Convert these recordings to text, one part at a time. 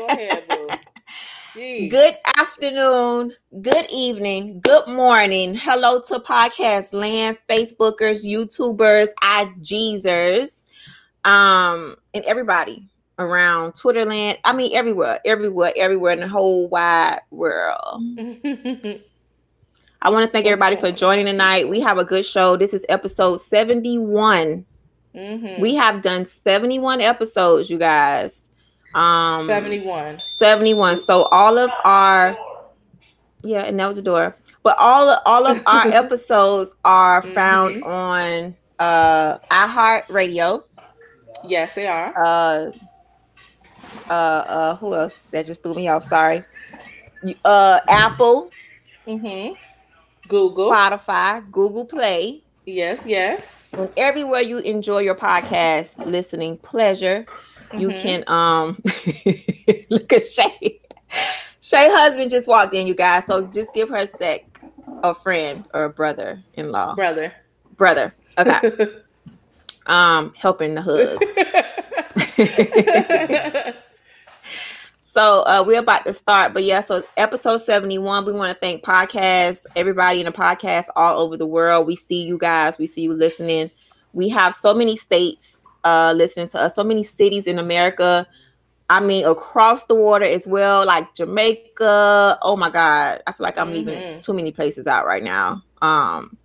Go ahead, boo. Jeez. Good afternoon, good evening, good morning. Hello to podcast land, Facebookers, YouTubers, IGzers, um, and everybody around Twitter land. I mean, everywhere, everywhere, everywhere in the whole wide world. I want to thank everybody for joining tonight. We have a good show. This is episode 71. Mhm. We have done 71 episodes, you guys. Um 71. 71. So all of our yeah, and that was the door. But all of all of our episodes are found on uh iHeartRadio. Yes, they are. Uh uh uh who else? That just threw me off, sorry. Uh Apple, Mm-hmm. Google. Spotify, Google Play, Yes, yes. and everywhere you enjoy your podcast listening pleasure. You Mhm. can um look at Shay. Shay husband just walked in, you guys. So just give her a sec, a friend or a brother in law. brother. Brother. Okay. um, helping the hoods. So uh we're about to start, but yeah, so episode 71. We want to thank podcasts, everybody in the podcast all over the world. We see you guys, we see you listening. We have so many states uh listening to us, so many cities in America. I mean, across the water as well, like Jamaica. Oh my God. I feel like I'm leaving Mhm. too many places out right now. Um,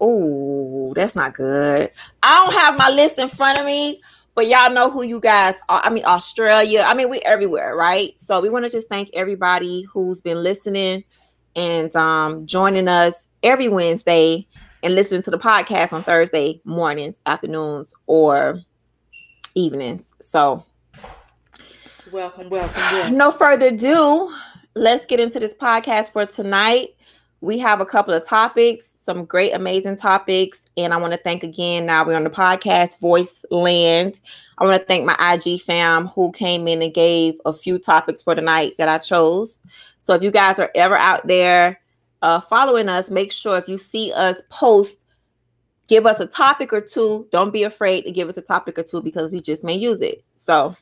oh, that's not good. I don't have my list in front of me, but y'all know who you guys are. I mean, Australia. I mean, we everywhere, right? So we want to just thank everybody who's been listening and um joining us every Wednesday and listening to the podcast on Thursday mornings, afternoons, or evenings. So welcome, welcome, welcome. no further ado, let's get into this podcast for tonight. We have a couple of topics, some great, amazing topics. And I want to thank again, now we're on the podcast, Voice Land. I want to thank my IG fam who came in and gave a few topics for tonight that I chose. So if you guys are ever out there uh, following us, make sure if you see us post, give us a topic or two. Don't be afraid to give us a topic or two because we just may use it. So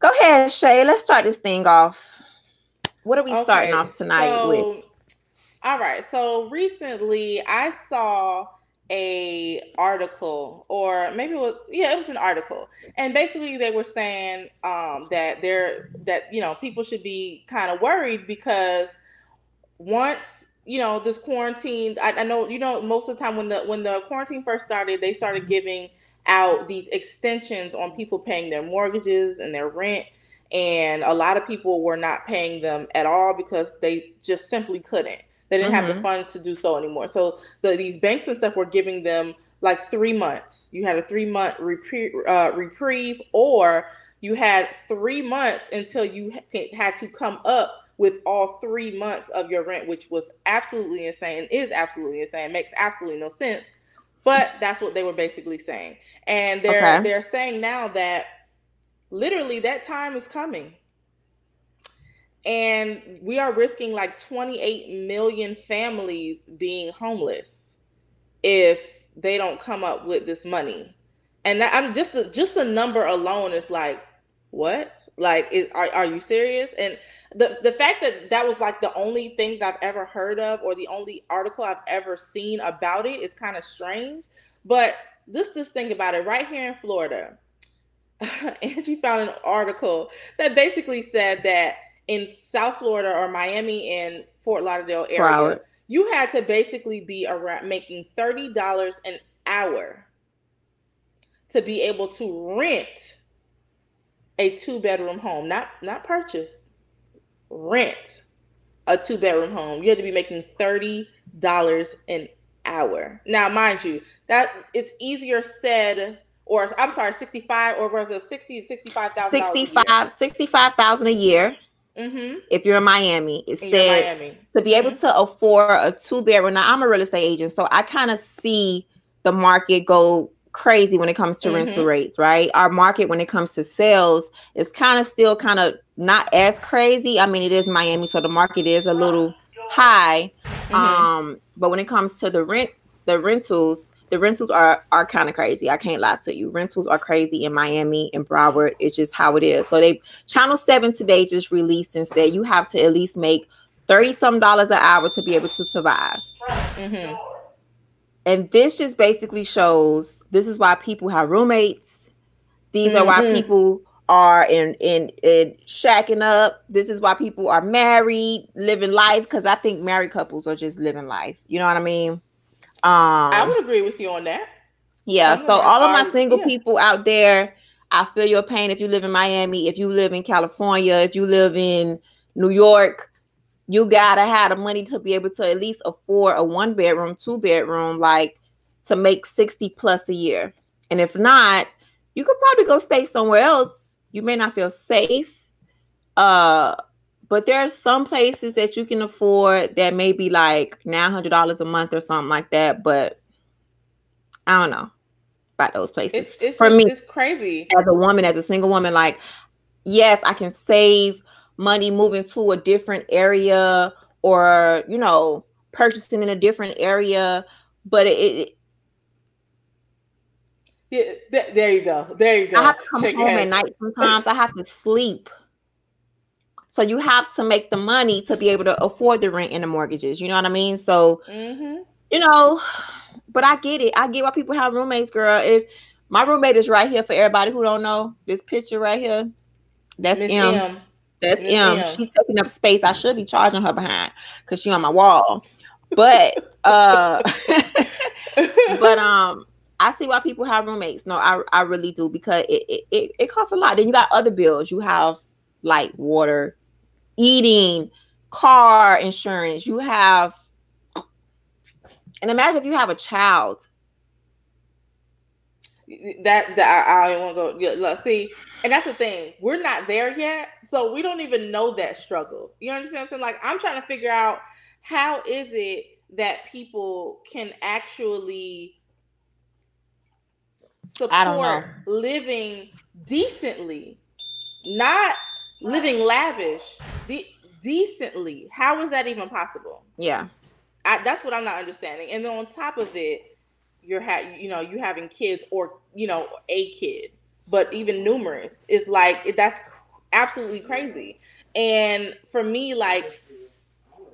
Go ahead, Shay. Let's start this thing off. What are we starting off tonight with? All right. So recently I saw a article or maybe it was yeah, it was an article. And basically they were saying um that they're that you know, people should be kind of worried because once you know this quarantine I, I know you know most of the time when the when the quarantine first started they started giving out these extensions on people paying their mortgages and their rent and a lot of people were not paying them at all because they just simply couldn't. They didn't have the Mhm. funds to do so anymore. So the, these banks and stuff were giving them like three months. You had a three month reprieve, uh, reprieve or you had three months until you ha- had to come up with all three months of your rent which was absolutely insane is absolutely insane makes absolutely no sense but that's what they were basically saying. And they're Okay. they're saying now that literally that time is coming. And we are risking like 28 million families being homeless if they don't come up with this money. And that, i'm just the just the number alone is like what? Like is, are, are you serious? And the the fact that that was like the only thing that i've ever heard of or the only article i've ever seen about it is kind of strange. But just this thing about it right here in florida angie found an article that basically said that in south florida or miami and fort lauderdale area you had to basically be around making $30 an hour to be able to rent a two bedroom home not not purchase rent a two bedroom home you had to be making $30 an hour. Now, mind you, that it's easier said or I'm sorry, 65 or was it 60 65,000 65 65,000 a year. Mm-hmm. If you're in Miami, it said Miami. to be able mm-hmm. to afford a two bedroom. Now I'm a real estate agent, so I kind of see the market go crazy when it comes to mm-hmm. rental rates, right? Our market when it comes to sales is kind of still kind of not as crazy. I mean, it is Miami, so the market is a little high. Mm-hmm. Um, but when it comes to the rent, the rentals, the rentals are are kind of crazy. I can't lie to you. Rentals are crazy in Miami and Broward. It's just how it is. So they Channel 7 today just released and said you have to at least make 30 some dollars an hour to be able to survive. Mm-hmm. And this just basically shows this is why people have roommates. These mm-hmm. are why mm-hmm. people are in in in shacking up. This is why people are married, living life. Because I think married couples are just living life. You know what I mean? Um, I would agree with you on that. Yeah. So all of my single yeah. people out there, I feel your pain. If you live in Miami, if you live in California, if you live in New York, you gotta have the money to be able to at least afford a one bedroom, two bedroom, like to make 60 plus a year. And if not, you could probably go stay somewhere else. You may not feel safe. Uh but there are some places that you can afford that may be like nine hundred dollars a month or something like that. But I don't know about those places. It's, it's For just, me, it's crazy. As a woman, as a single woman, like yes, I can save money moving to a different area or you know purchasing in a different area, but it, it yeah, there you go. There you go. I have to come home at night sometimes. I have to sleep so you have to make the money to be able to afford the rent and the mortgages. You know what I mean? So, mm-hmm. you know, but I get it. I get why people have roommates, girl. If my roommate is right here for everybody who don't know this picture right here, that's Ms. M. M. That's M. M. She's taking up space. I should be charging her behind because she on my wall. But uh but um I see why people have roommates. No, I, I really do because it, it, it, it costs a lot. Then you got other bills. You have like water, eating, car insurance. You have, and imagine if you have a child. That that I, I want to go. Let's see, and that's the thing. We're not there yet, so we don't even know that struggle. You understand I'm saying? Like I'm trying to figure out how is it that people can actually support living decently, not living lavish de- decently. How is that even possible? Yeah, I, that's what I'm not understanding. And then on top of it, you're ha- you know you having kids or you know a kid, but even numerous is like that's absolutely crazy. And for me, like,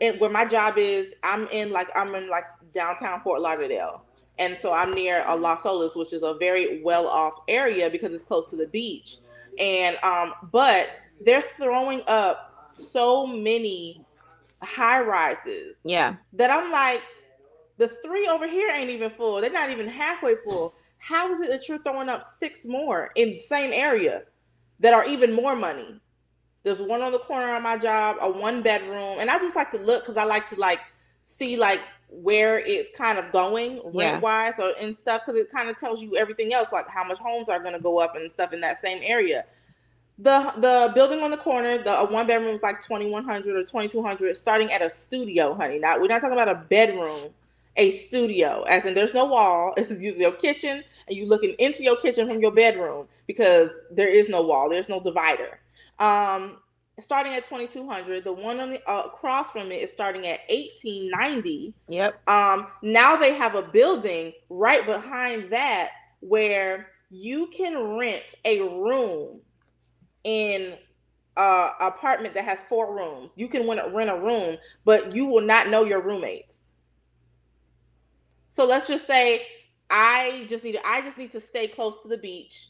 and where my job is, I'm in like I'm in like downtown Fort Lauderdale. And so I'm near a Las Olas, which is a very well off area because it's close to the beach. And um, but they're throwing up so many high rises. Yeah. That I'm like, the three over here ain't even full. They're not even halfway full. How is it that you're throwing up six more in the same area that are even more money? There's one on the corner of my job, a one bedroom, and I just like to look because I like to like see like where it's kind of going rent wise or and stuff because it kind of tells you everything else like how much homes are going to go up and stuff in that same area the the building on the corner, the a one bedroom is like twenty one hundred or twenty two hundred, starting at a studio, honey. Now we're not talking about a bedroom, a studio. As in, there's no wall. This is usually your kitchen, and you're looking into your kitchen from your bedroom because there is no wall. There's no divider. Um, starting at 2200 the one on the uh, across from it is starting at 1890 yep um now they have a building right behind that where you can rent a room in a apartment that has four rooms. You can rent a room, but you will not know your roommates. So let's just say I just need I just need to stay close to the beach,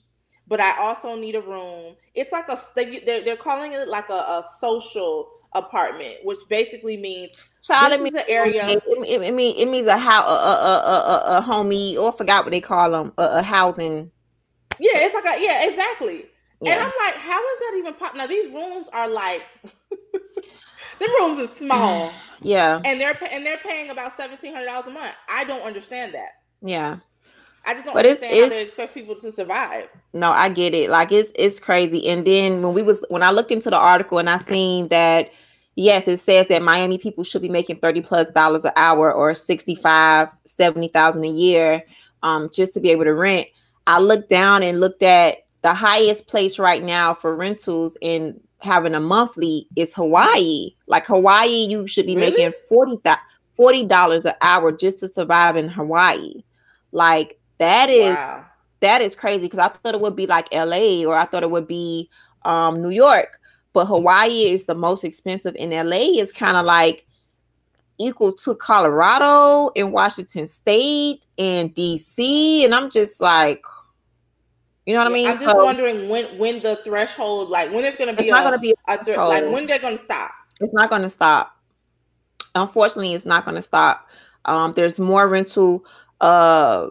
but I also need a room. It's like a they're, they're calling it like a, a social apartment, which basically means Child, this it means, an area. It, it, it, mean, it means a house, a, a, a, a, a homie, or I forgot what they call them, a, a housing. Yeah, it's like a yeah, exactly. Yeah. And I'm like, how is that even possible? Now these rooms are like the rooms are small. Yeah. And they're and they're paying about seventeen hundred dollars a month. I don't understand that. Yeah. I just don't but understand it's, how they expect people to survive. No, I get it. Like it's it's crazy. And then when we was when I looked into the article and I seen that yes, it says that Miami people should be making 30 plus dollars an hour or 65, 70,000 a year um, just to be able to rent. I looked down and looked at the highest place right now for rentals and having a monthly is Hawaii. Like Hawaii, you should be really? making 40 dollars an hour just to survive in Hawaii. Like that is wow. that is crazy because I thought it would be like LA or I thought it would be um, New York but Hawaii is the most expensive, and LA is kind of like equal to Colorado and Washington State and DC, and I'm just like, you know what yeah, I mean? I'm just so, wondering when when the threshold, like when there's going to be, it's not going to be a, a like when they're going to stop. It's not going to stop. Unfortunately, it's not going to stop. Um, there's more rental uh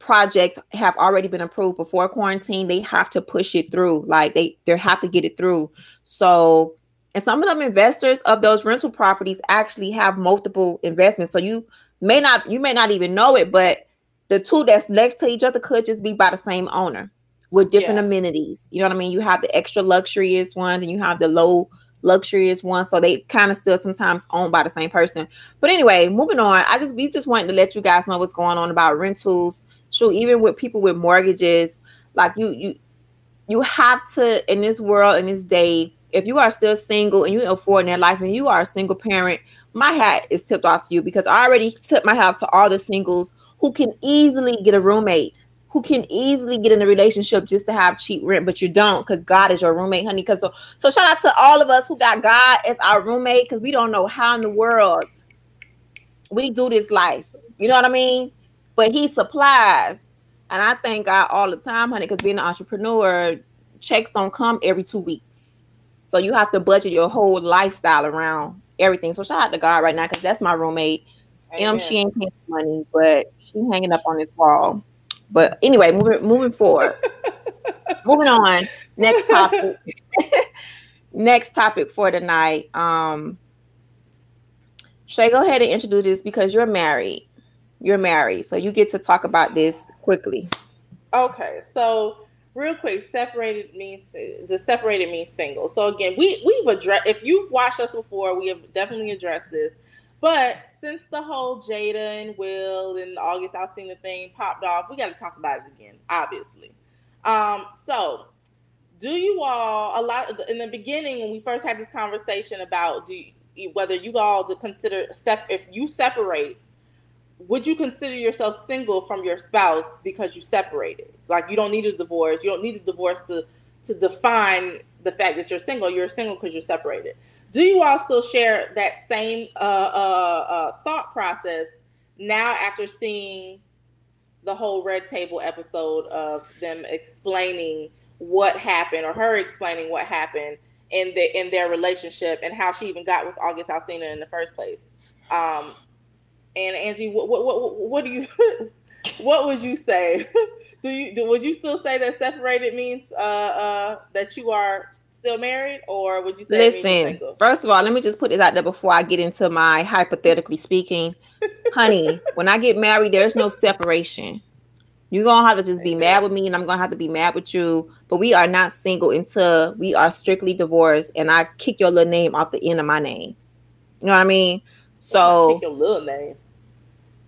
projects have already been approved before quarantine, they have to push it through. Like they they have to get it through. So and some of them investors of those rental properties actually have multiple investments. So you may not you may not even know it, but the two that's next to each other could just be by the same owner with different yeah. amenities. You know what I mean? You have the extra luxurious one, and you have the low luxurious one. So they kind of still sometimes owned by the same person. But anyway, moving on. I just we just wanted to let you guys know what's going on about rentals so even with people with mortgages, like you you you have to in this world in this day, if you are still single and you afford in their life and you are a single parent, my hat is tipped off to you because I already tipped my hat to all the singles who can easily get a roommate, who can easily get in a relationship just to have cheap rent, but you don't because God is your roommate, honey. Because so, so shout out to all of us who got God as our roommate because we don't know how in the world we do this life. You know what I mean? but he supplies. And I thank God all the time, honey, because being an entrepreneur, checks don't come every two weeks. So you have to budget your whole lifestyle around everything. So shout out to God right now, because that's my roommate. Amen. M, she ain't paying money, but she's hanging up on this wall. But anyway, moving moving forward. moving on. Next topic. Next topic for tonight. Um Shay, go ahead and introduce this because you're married you're married, so you get to talk about this quickly. Okay, so real quick, separated means the separated means single. So again, we we've addressed. If you've watched us before, we have definitely addressed this. But since the whole Jada and Will and August Alsina thing popped off, we got to talk about it again, obviously. Um, so do you all a lot in the beginning when we first had this conversation about do you, whether you all to consider sep- if you separate would you consider yourself single from your spouse because you separated? Like you don't need a divorce. You don't need a divorce to to define the fact that you're single. You're single because you're separated. Do you all still share that same uh, uh, uh, thought process now after seeing the whole Red Table episode of them explaining what happened or her explaining what happened in the in their relationship and how she even got with August Alsina in the first place? Um, and Angie, what what what, what do you what would you say? do you do, would you still say that separated means uh, uh, that you are still married, or would you say? Listen, first of all, let me just put this out there before I get into my hypothetically speaking, honey. when I get married, there's no separation. You're gonna have to just be mad with me, and I'm gonna have to be mad with you. But we are not single until we are strictly divorced, and I kick your little name off the end of my name. You know what I mean? So your little name.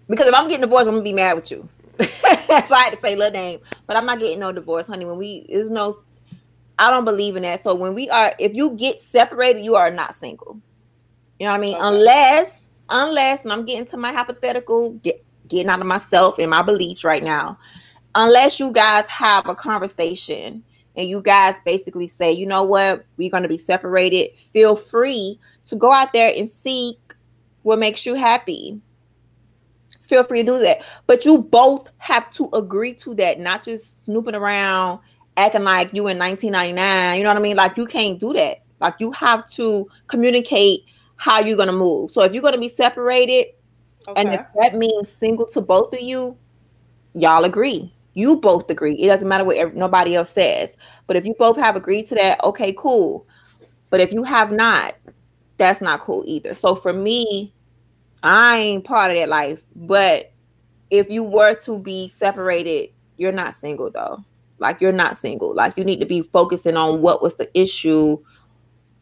Because if I'm getting divorced, I'm gonna be mad with you. so I had to say little name, but I'm not getting no divorce, honey. When we there's no, I don't believe in that. So when we are, if you get separated, you are not single. You know what I mean? Okay. Unless, unless, and I'm getting to my hypothetical, get, getting out of myself and my beliefs right now. Unless you guys have a conversation and you guys basically say, you know what, we're going to be separated, feel free to go out there and seek what makes you happy. Feel free to do that. But you both have to agree to that, not just snooping around, acting like you in 1999. You know what I mean? Like you can't do that. Like you have to communicate how you're gonna move. So if you're gonna be separated, okay. and if that means single to both of you, y'all agree. You both agree. It doesn't matter what nobody else says. But if you both have agreed to that, okay, cool. But if you have not, that's not cool either. So for me, I ain't part of that life. But if you were to be separated, you're not single though. Like you're not single. Like you need to be focusing on what was the issue.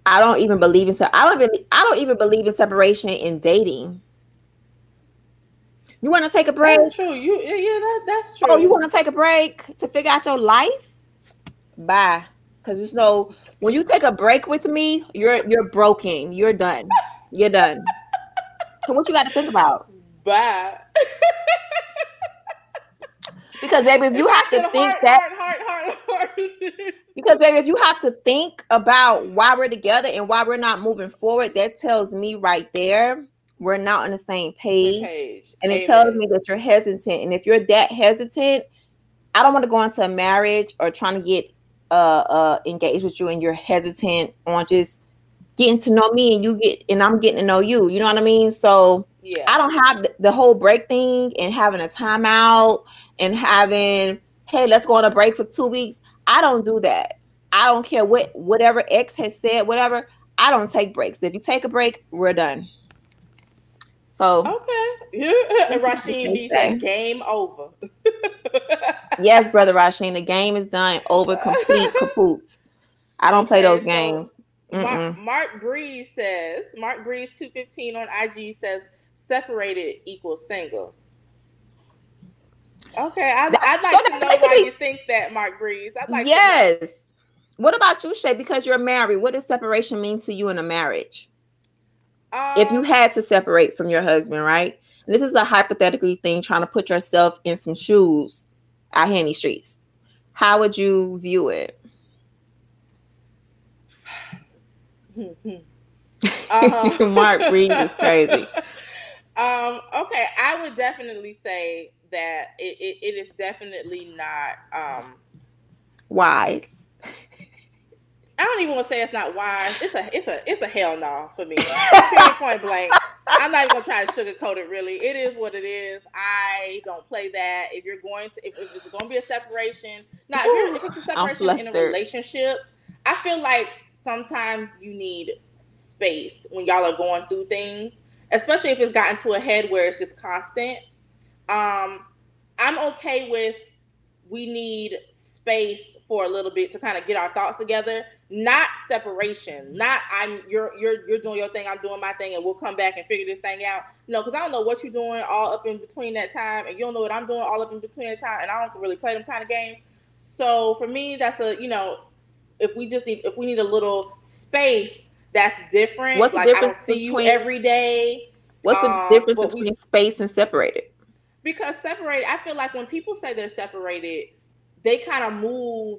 I don't even believe in I don't even I don't even believe in separation in dating. You want to take a break? That's true. You yeah, that, that's oh, true. Oh, you want to take a break to figure out your life? Bye. Cause there's no when you take a break with me, you're you're broken. You're done. You're done. so what you got to think about? Bye. because baby, if you have to think heart, that heart, heart, because baby, if you have to think about why we're together and why we're not moving forward, that tells me right there we're not on the same page. page. And Amen. it tells me that you're hesitant. And if you're that hesitant, I don't want to go into a marriage or trying to get uh uh engaged with you and you're hesitant on just getting to know me and you get and I'm getting to know you. You know what I mean? So yeah. I don't have the, whole break thing and having a timeout and having hey let's go on a break for two weeks. I don't do that. I don't care what whatever X has said, whatever. I don't take breaks. If you take a break, we're done. So okay, and Rasheen B said, "Game over." yes, brother Rasheen, the game is done, over, complete, kaput. I don't play those games. Mark, Mark Breeze says, Mark Breeze two fifteen on IG says, separated equals single. Okay, I'd, I'd like so to know why you think that, Mark Breeze. I'd like yes. What about you, Shay? Because you're married, what does separation mean to you in a marriage? Um, if you um, had to separate from your husband, right? And this is a hypothetically thing, trying to put yourself in some shoes out here in these streets. How would you view it? uh-huh. Mark Breeze is crazy. Um, okay, I would definitely say that it, it, it is definitely not um wise. I don't even want to say it's not wise. It's a it's a it's a hell no for me. point blank. I'm not even gonna try to sugarcoat it. Really, it is what it is. I don't play that. If you're going to, if, if it's going to be a separation, not if, if, it's a separation in a relationship, I feel like sometimes you need space when y'all are going through things, especially if it's gotten to a head where it's just constant. Um, I'm okay with we need space for a little bit to kind of get our thoughts together. Not separation. Not i'm you're you're you're doing your thing i'm doing my thing and we'll come back and figure this thing out. No because i don't know what you're doing all up in between that time and you don't know what i'm doing all up in between that time and i don't really play them kind of games. So for me that's a you know if we just need if we need a little space that's different what's like the difference i don't see between, you every day what's the um, difference between we, space and separated because separated i feel like when people say they're separated they kind of move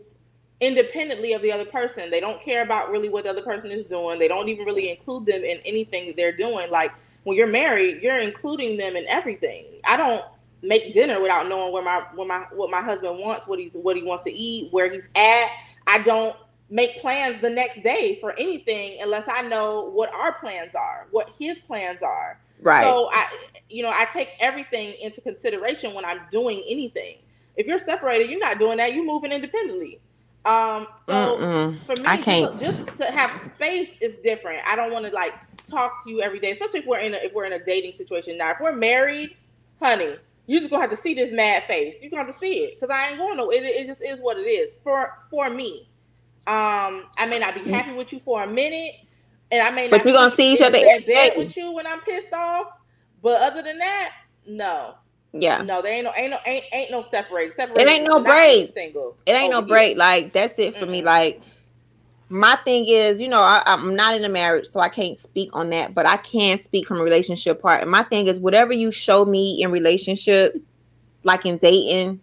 independently of the other person. They don't care about really what the other person is doing. They don't even really include them in anything that they're doing. Like when you're married, you're including them in everything. I don't make dinner without knowing where my where my what my husband wants, what he's what he wants to eat, where he's at. I don't make plans the next day for anything unless I know what our plans are, what his plans are. Right. So I you know, I take everything into consideration when I'm doing anything. If you're separated, you're not doing that. You're moving independently. Um, so Mm-mm. for me, I can't. Just, just, to have space is different. I don't want to like talk to you every day, especially if we're in a, if we're in a dating situation. Now, if we're married, honey, you just gonna have to see this mad face. You're gonna have to see it because I ain't going to. It, it just is what it is for for me. Um, I may not be mm. happy with you for a minute, and I may not. But we're gonna see each other in bed with you when I'm pissed off. But other than that, no. Yeah. No, there ain't no ain't no ain't, ain't no separate. Separate. It ain't no break. Single. It ain't no break. Like that's it for mm-hmm. me. Like my thing is, you know, I, am not in a marriage, so I can't speak on that, but I can speak from a relationship part. And my thing is, whatever you show me in relationship, like in dating,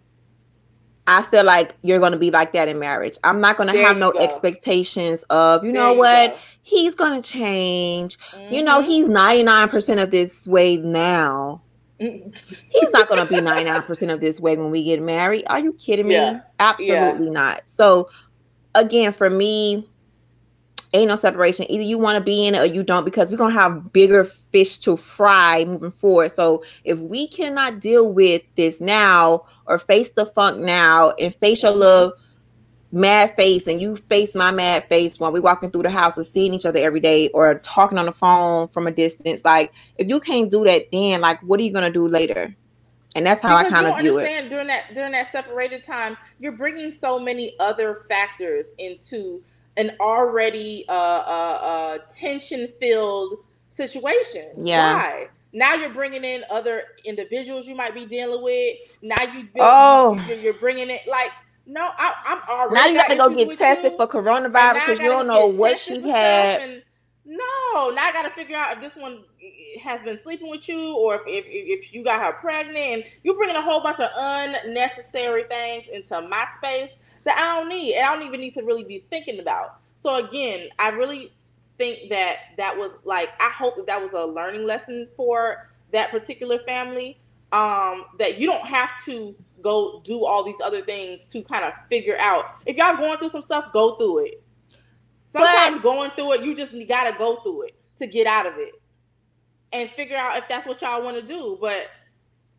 I feel like you're going to be like that in marriage. I'm not going to have no go. expectations of, you there know you what, go. he's going to change. Mm-hmm. You know, mm-hmm. he's 99% of this way now. He's not going to be 99% of this way when we get married. Are you kidding me? Yeah. Absolutely yeah. not. So, again, for me, ain't no separation. Either you want to be in it or you don't, because we're going to have bigger fish to fry moving forward. So, if we cannot deal with this now or face the funk now and face your little mad face and you face my mad face while we walking through the house or seeing each other every day or talking on the phone from a distance like if you can't do that then like what are you going to do later and that's how because I kind of view it. During that during that separated time, you're bringing so many other factors into an already uh, uh, uh, tension filled situation. Yeah. Why? Now you're bringing in other individuals you might be dealing with. Now you oh. you're, bringing it like no, I, am already. Now you got to go get tested you, for coronavirus because you don't know what she had. And, no, now I got to figure out if this one has been sleeping with you or if, if, if you got her pregnant. And you're bringing a whole bunch of unnecessary things into my space that I don't need. And I don't even need to really be thinking about. So again, I really think that that was like I hope that that was a learning lesson for that particular family. Um, that you don't have to go do all these other things to kind of figure out if y'all going through some stuff, go through it. Sometimes but, going through it, you just gotta go through it to get out of it and figure out if that's what y'all want to do. But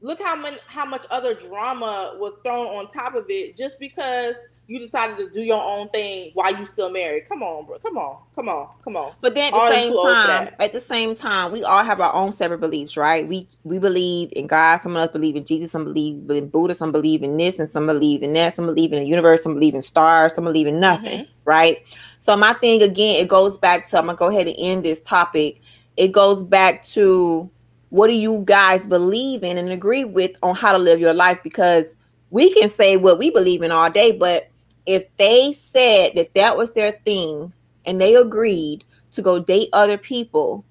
look how many how much other drama was thrown on top of it just because you decided to do your own thing while you still married. Come on, bro. Come on. Come on. Come on. But then at the all same time, at the same time, we all have our own separate beliefs, right? We we believe in God. Some of us believe in Jesus. Some believe in Buddha. Some believe in this, and some believe in that. Some believe in the universe. Some believe in stars. Some believe in nothing, mm-hmm. right? So my thing again, it goes back to. I'm gonna go ahead and end this topic. It goes back to what do you guys believe in and agree with on how to live your life because we can say what we believe in all day, but if they said that that was their thing and they agreed to go date other people,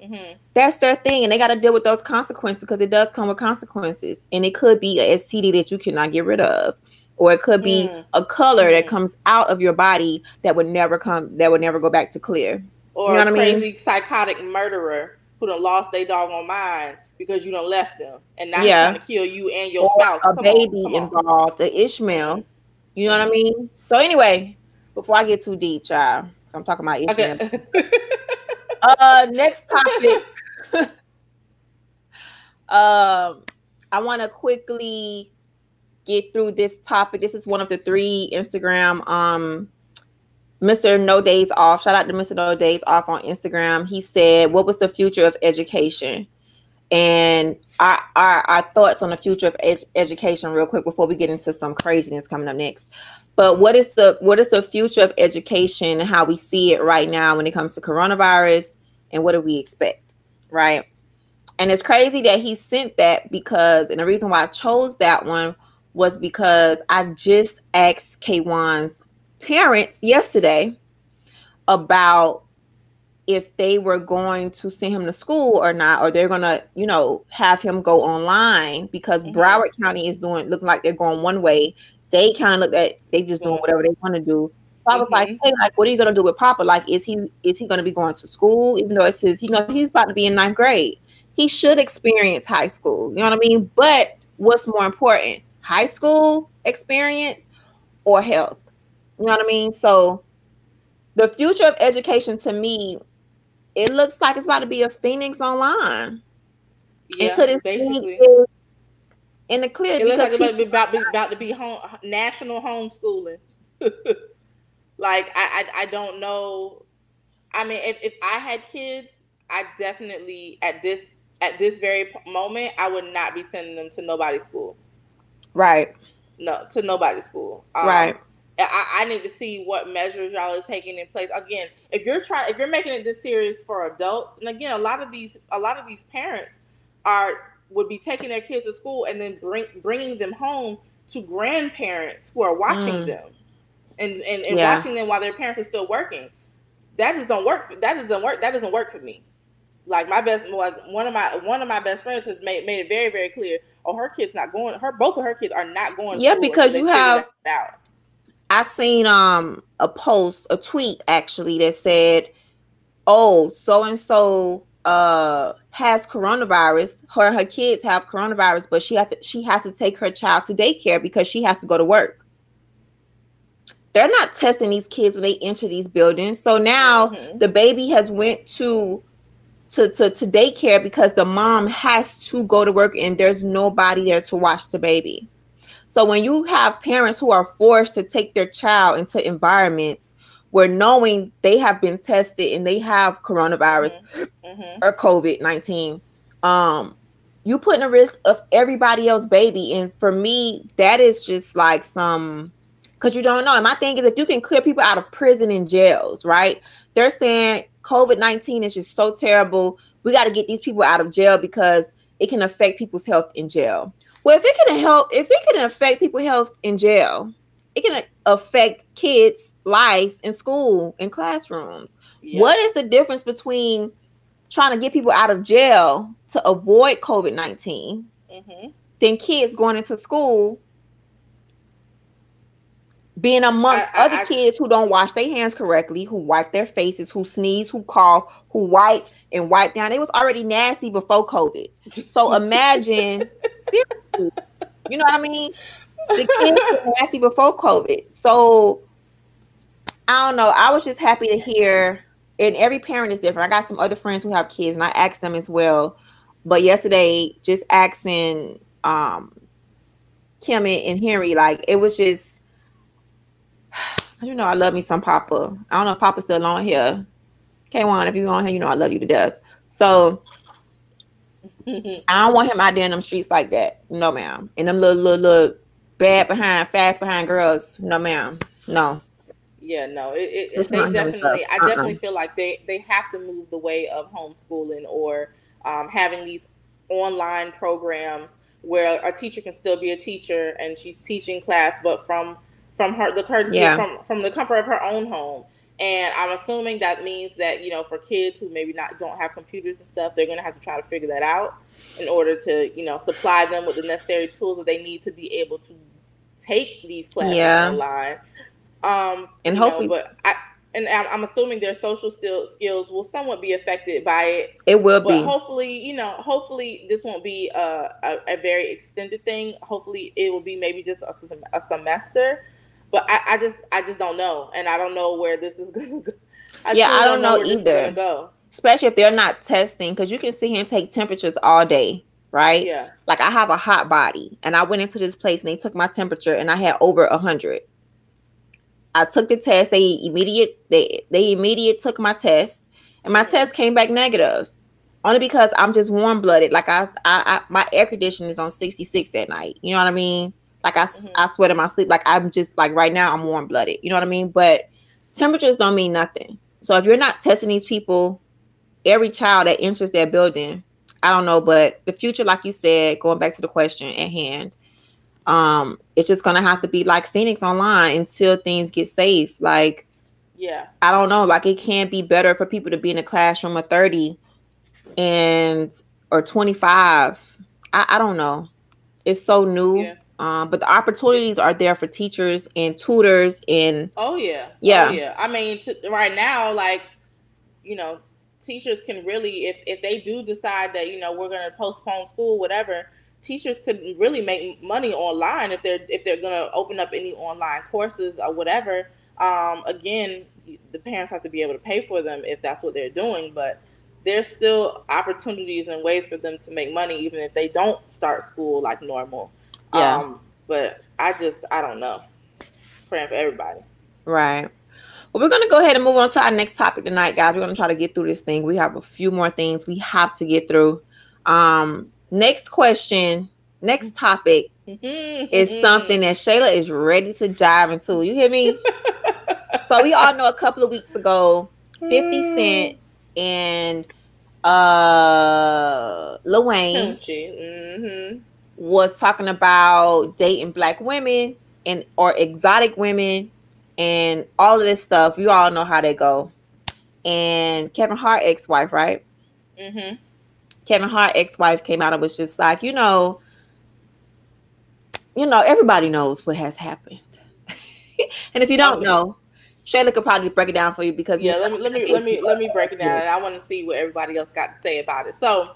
mm-hmm. that's their thing, and they got to deal with those consequences because it does come with consequences, and it could be a STD that you cannot get rid of, or it could be mm. a color mm. that comes out of your body that would never come, that would never go back to clear. Or you know a crazy I mean? psychotic murderer who done lost their dog on mine because you done left them, and now yeah. trying to kill you and your or spouse. A come baby on, involved, an Ishmael you know what I mean? So anyway, before I get too deep, child, so I'm talking about Ishmael. Okay. uh, next topic. um, I want to quickly get through this topic. This is one of the three Instagram um Mr. No Days Off. Shout out to Mr. No Days Off on Instagram. He said, What was the future of education? and our, our, our thoughts on the future of ed- education real quick before we get into some craziness coming up next but what is the what is the future of education and how we see it right now when it comes to coronavirus and what do we expect right and it's crazy that he sent that because and the reason why i chose that one was because i just asked k1's parents yesterday about if they were going to send him to school or not, or they're gonna, you know, have him go online because mm-hmm. Broward County is doing looking like they're going one way. They kind of look at they just doing whatever they want to do. So I was mm-hmm. like, hey, like, what are you gonna do with Papa? Like, is he is he gonna be going to school? Even though it's his, you know, he's about to be in ninth grade. He should experience high school. You know what I mean? But what's more important, high school experience or health? You know what I mean? So the future of education to me it looks like it's about to be a phoenix online. Yeah, this basically. in the clear. It looks like it's people, about, to be, about to be home, national homeschooling. like I, I, I don't know. I mean, if, if I had kids, I definitely at this at this very moment, I would not be sending them to nobody's school. Right. No, to nobody's school. Um, right. I, I, need to see what measures y'all is taking in place. Again, if you're trying, if you're making it this serious for adults, and again, a lot of these, a lot of these parents are would be taking their kids to school and then bring bringing them home to grandparents who are watching mm. them, and and, and yeah. watching them while their parents are still working. That just don't work. For, that doesn't work. That doesn't work for me. Like my best, like one of my one of my best friends has made made it very very clear. Oh, her kids not going. Her both of her kids are not going. Yeah, because you have I seen um a post, a tweet actually that said, "Oh, so and so uh has coronavirus. Her her kids have coronavirus, but she has to, she has to take her child to daycare because she has to go to work." They're not testing these kids when they enter these buildings. So now mm-hmm. the baby has went to to, to to daycare because the mom has to go to work and there's nobody there to watch the baby. So when you have parents who are forced to take their child into environments where knowing they have been tested and they have coronavirus mm-hmm. mm-hmm. or COVID 19, um, you put in a risk of everybody else baby. And for me, that is just like some because you don't know. And my thing is if you can clear people out of prison and jails, right? They're saying COVID-19 is just so terrible. We got to get these people out of jail because it can affect people's health in jail. Well, if it can help, if it can affect people's health in jail, it can affect kids' lives in school in classrooms. Yeah. What is the difference between trying to get people out of jail to avoid COVID 19 mm-hmm. than kids going into school being amongst I, I, other I, kids who don't wash their hands correctly, who wipe their faces, who sneeze, who cough, who wipe and wipe down. It was already nasty before COVID. So imagine, seriously, you know what I mean? The kids were nasty before COVID. So I don't know. I was just happy to hear, and every parent is different. I got some other friends who have kids, and I asked them as well. But yesterday, just asking um Kim and Henry, like it was just you know I love me some Papa. I don't know if Papa's still on here. K1, if you on here, you know I love you to death. So I don't want him out there in them streets like that. No, ma'am. And them little little little bad behind, fast behind girls. No, ma'am. No. Yeah, no. It, it they definitely. I uh-uh. definitely feel like they they have to move the way of homeschooling or um, having these online programs where a teacher can still be a teacher and she's teaching class, but from from her the courtesy yeah. from from the comfort of her own home. And I'm assuming that means that you know for kids who maybe not don't have computers and stuff, they're gonna have to try to figure that out in order to you know supply them with the necessary tools that they need to be able to take these classes yeah. online. Um, and hopefully, know, but I and I'm, assuming their social still skills will somewhat be affected by it. It will but be. Hopefully, you know, hopefully this won't be a, a, a, very extended thing. Hopefully, it will be maybe just a, a semester but I, I just I just don't know, and I don't know where this is gonna go. I yeah, I don't, know, know either. Go. Especially if they're not testing, because you can sit here and take temperatures all day, right? Yeah. Like I have a hot body, and I went into this place and they took my temperature, and I had over a hundred. I took the test. They immediate they they immediate took my test, and my test came back negative. Only because I'm just warm blooded. Like I, I, I, my air conditioning is on 66 at night. You know what I mean? Like I, mm-hmm. I sweat in my sleep. Like I'm just like right now I'm warm blooded. You know what I mean? But temperatures don't mean nothing. So if you're not testing these people, every child that enters that building, I don't know, but the future, like you said, going back to the question at hand, um, it's just gonna have to be like Phoenix online until things get safe. Like, yeah, I don't know. Like it can't be better for people to be in a classroom of 30 and or 25. I, I don't know. It's so new. Yeah. Um, but the opportunities are there for teachers and tutors and oh yeah. Yeah oh, yeah. i mean t- right now like you know teachers can really if if they do decide that you know we're going to postpone school whatever teachers could really make money online if they're if they're going to open up any online courses or whatever. Um, again the parents have to be able to pay for them if that's what they're doing but there's still opportunities and ways for them to make money even if they don't start school like normal yeah. Um, but I just I don't know. Praying for everybody. Right. Well, we're gonna go ahead and move on to our next topic tonight, guys. We're gonna try to get through this thing. We have a few more things we have to get through. Um, next question, next topic is something that Shayla is ready to dive into. You hear me? so we all know a couple of weeks ago, 50 Cent and uh Lil Wayne mm-hmm was talking about dating black women and or exotic women and all of this stuff. You all know how they go. And Kevin Hart ex-wife, right? Mm-hmm. Kevin Hart ex-wife came out and was just like, you know, you know, everybody knows what has happened. and if you don't okay. know, Shayla could probably break it down for you because yeah, let me let me let me let me break it down. And I want to see what everybody else got to say about it. So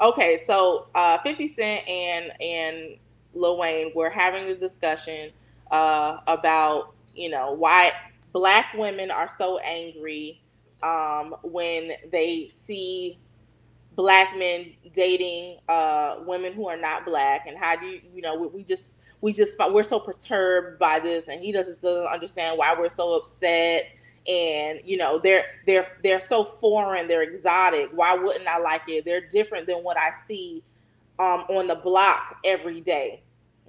Okay, so uh, 50 Cent and and Lil Wayne were having a discussion uh, about you know why black women are so angry um, when they see black men dating uh, women who are not black, and how do you you know we, we just we just we're so perturbed by this and he doesn't understand why we're so upset and you know they're they're they're so foreign they're exotic why wouldn't i like it they're different than what i see um on the block every day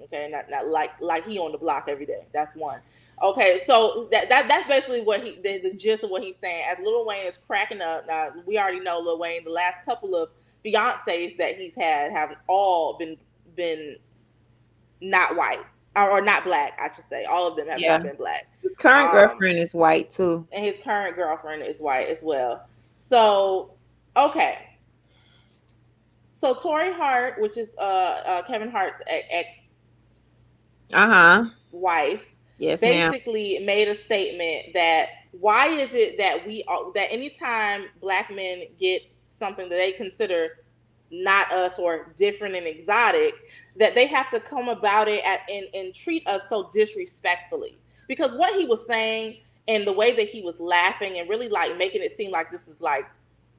okay not, not like like he on the block every day that's one okay so that, that that's basically what he the, the gist of what he's saying as Lil Wayne is cracking up now we already know Lil Wayne the last couple of fiancés that he's had have all been been not white or, or not black, I should say. All of them have yeah. not been black. Current um, girlfriend is white too, and his current girlfriend is white as well. So, okay. So Torrei Hart, which is uh, uh Kevin Hart's ex, uh huh, wife, yes, basically ma'am. made a statement that why is it that we that anytime black men get something that they consider not us or different and exotic that they have to come about it at, and, and treat us so disrespectfully because what he was saying and the way that he was laughing and really like making it seem like this is like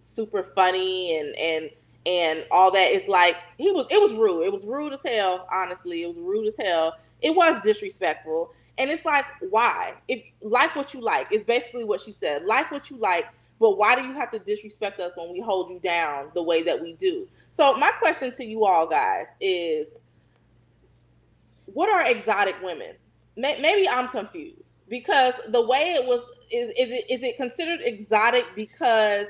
super funny and and and all that is like he was it was rude. It was rude as hell honestly. It was rude as hell. It was disrespectful. And it's like why? If like what you like. Is basically what she said. Like what you like but why do you have to disrespect us when we hold you down the way that we do? So my question to you all guys is what are exotic women? Maybe I'm confused because the way it was is is it is it considered exotic because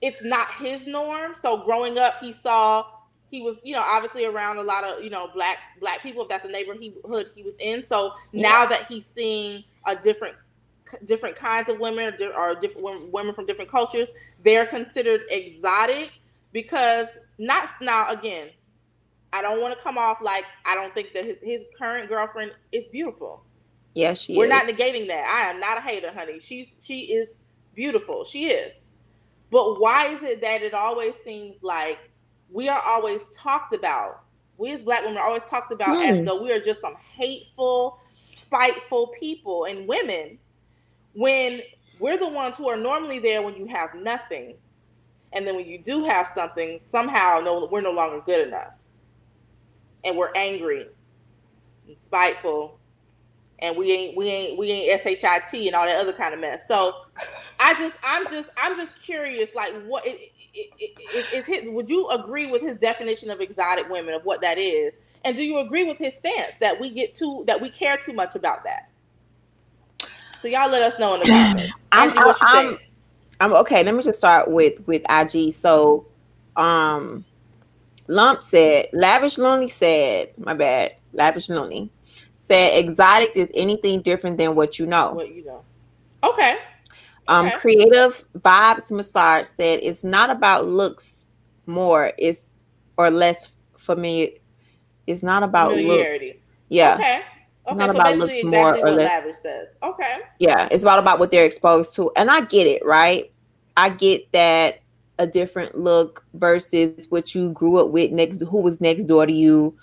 it's not his norm? So growing up he saw he was you know obviously around a lot of you know black black people if that's a neighborhood he was in so now that he's seeing a different different kinds of women or different women from different cultures, they're considered exotic because not now again. I don't want to come off like I don't think that his, his current girlfriend is beautiful. Yeah, she. We're is. not negating that. I am not a hater, honey. She's she is beautiful. She is. But why is it that it always seems like we are always talked about? We as black women are always talked about mm. as hmm. though we are just some hateful, spiteful people and women when we're the ones who are normally there when you have nothing and then when you do have something somehow no we're no longer good enough and we're angry and spiteful and we ain't we ain't we ain't shit and all that other kind of mess so i just i'm just i'm just curious like what is his would you agree with his definition of exotic women of what that is and do you agree with his stance that we get too that we care too much about that so y'all let us know in the comments. I'm, I'm, I'm, I'm, okay. Let me just start with with IG. So, um, Lump said, Lavish Lonely said, my bad, Lavish Lonely said, exotic is anything different than what you know. What you know. Okay. Um, okay. creative vibes massage said it's not about looks more, it's or less familiar. It's not about familiarity. Look. Yeah. Okay. It's okay, not so about looks exactly more or less. Lavish says. Okay. Yeah, it's about about what they're exposed to, and I get it, right? I get that a different look versus what you grew up with next, who was next door to you,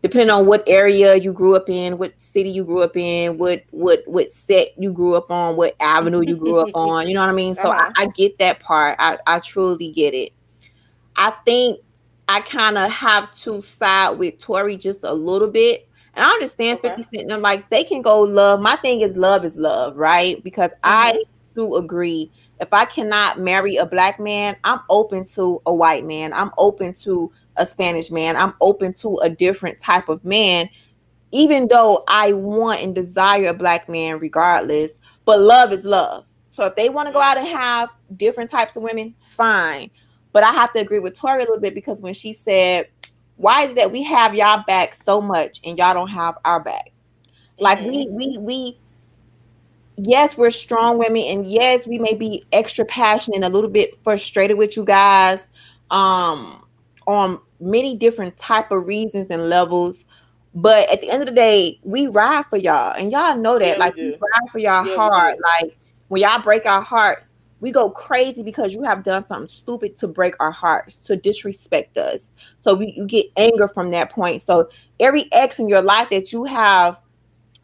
depending on what area you grew up in, what city you grew up in, what what what set you grew up on, what avenue you grew up on. You know what I mean? So uh-huh. I, I get that part. I, I truly get it. I think I kind of have to side with Torrei just a little bit and I understand okay. 50 Cent. And I'm like, they can go love. My thing is love is love, right? Because mm-hmm. I do agree. If I cannot marry a black man, I'm open to a white man. I'm open to a Spanish man. I'm open to a different type of man, even though I want and desire a black man regardless. But love is love. So if they want to go out and have different types of women, fine. But I have to agree with Torrei a little bit because when she said why is that we have y'all back so much and y'all don't have our back? Like mm-hmm. we we we yes, we're strong women, and yes, we may be extra passionate, and a little bit frustrated with you guys, um, on many different type of reasons and levels. But at the end of the day, we ride for y'all, and y'all know that. Yeah, like we, we ride for y'all yeah, hard. Like when y'all break our hearts, we go crazy because you have done something stupid to break our hearts, to disrespect us. So we, you get anger from that point. So every ex in your life that you have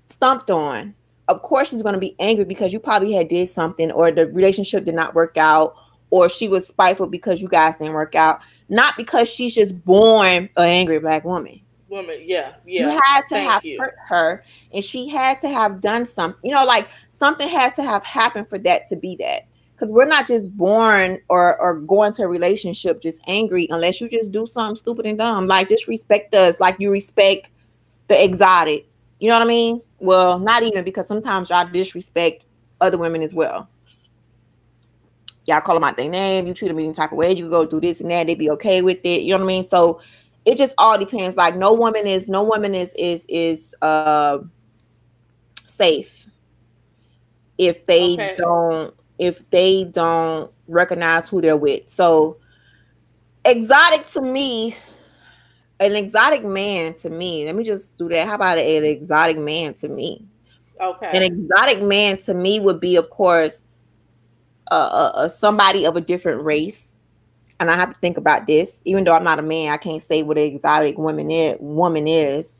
stumped on, of course she's going to be angry because you probably had did something or the relationship did not work out or she was spiteful because you guys didn't work out, not because she's just born an angry black woman. woman. Yeah, yeah. You had to Thank have you. hurt her, and she had to have done something. You know, like something had to have happened for that to be that. Because we're not just born or or go into a relationship just angry unless you just do something stupid and dumb. Like just respect us, like you respect the exotic. You know what I mean? Well, not even because sometimes y'all disrespect other women as well. Y'all call them out their name, you treat them any type of way, you go do this and that, they be okay with it. You know what I mean? So it just all depends. Like no woman is no woman is is is uh safe if they Okay. don't if they don't recognize who they're with. So exotic to me, an exotic man to me. Let me just do that. How about an exotic man to me? Okay. An exotic man to me would be, of course, uh, uh, uh, somebody of a different race. And I have to think about this. Even though I'm not a man, I can't say what an exotic woman is. Woman is.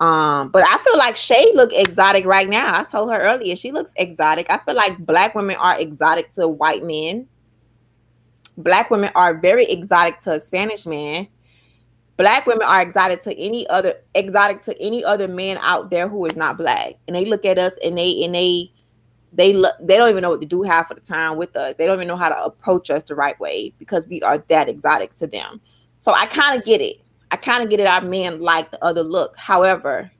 Um, but I feel like Shay look exotic right now. I told her earlier she looks exotic. I feel like black women are exotic to white men. Black women are very exotic to a Spanish man. Black women are exotic to any other exotic to any other man out there who is not black. And they look at us and they and they they look they don't even know what to do half of the time with us. They don't even know how to approach us the right way because we are that exotic to them. So I kind of get it. I kind of get it. Our men like the other look. However,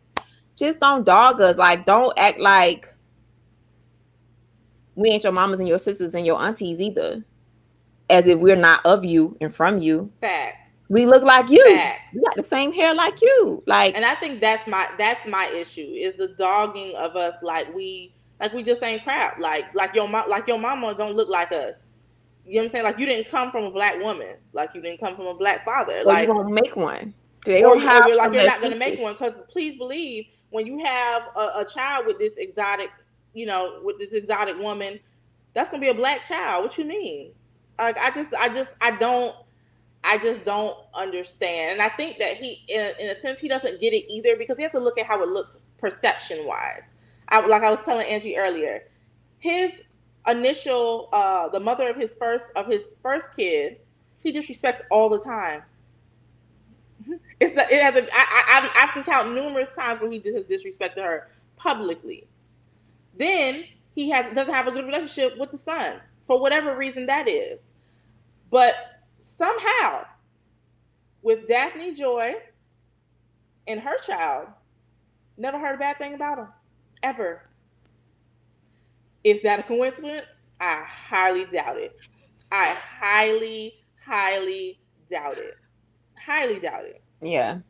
just don't dog us. Like, don't act like we ain't your mamas and your sisters and your aunties either. As if we're not of you and from you. Facts. We look like you. Facts. We got the same hair like you. Like, And I think that's my that's my issue is the dogging of us like we like we just ain't crap. Like like your mom like your mama don't look like us. You know what I'm saying? Like you didn't come from a black woman. Like you didn't come from a black father. or Like you won't make one. They or, don't have you're like you're not gonna make one because please believe when you have a, a child with this exotic, you know, with this exotic woman, that's gonna be a black child. What you mean? Like I just I just I don't I just don't understand. And I think that he in, in a sense he doesn't get it either because he has to look at how it looks perception wise. I like I was telling Angie earlier, his initial uh the mother of his first of his first kid, he disrespects all the time. It's the, it has a, I, I, I can count numerous times where he has disrespected her publicly. Then he has doesn't have a good relationship with the son for whatever reason that is. But somehow, with Daphne Joy and her child, never heard a bad thing about him ever. Is that a coincidence? I highly doubt it. I highly, highly doubt it. Highly doubt it. Yeah.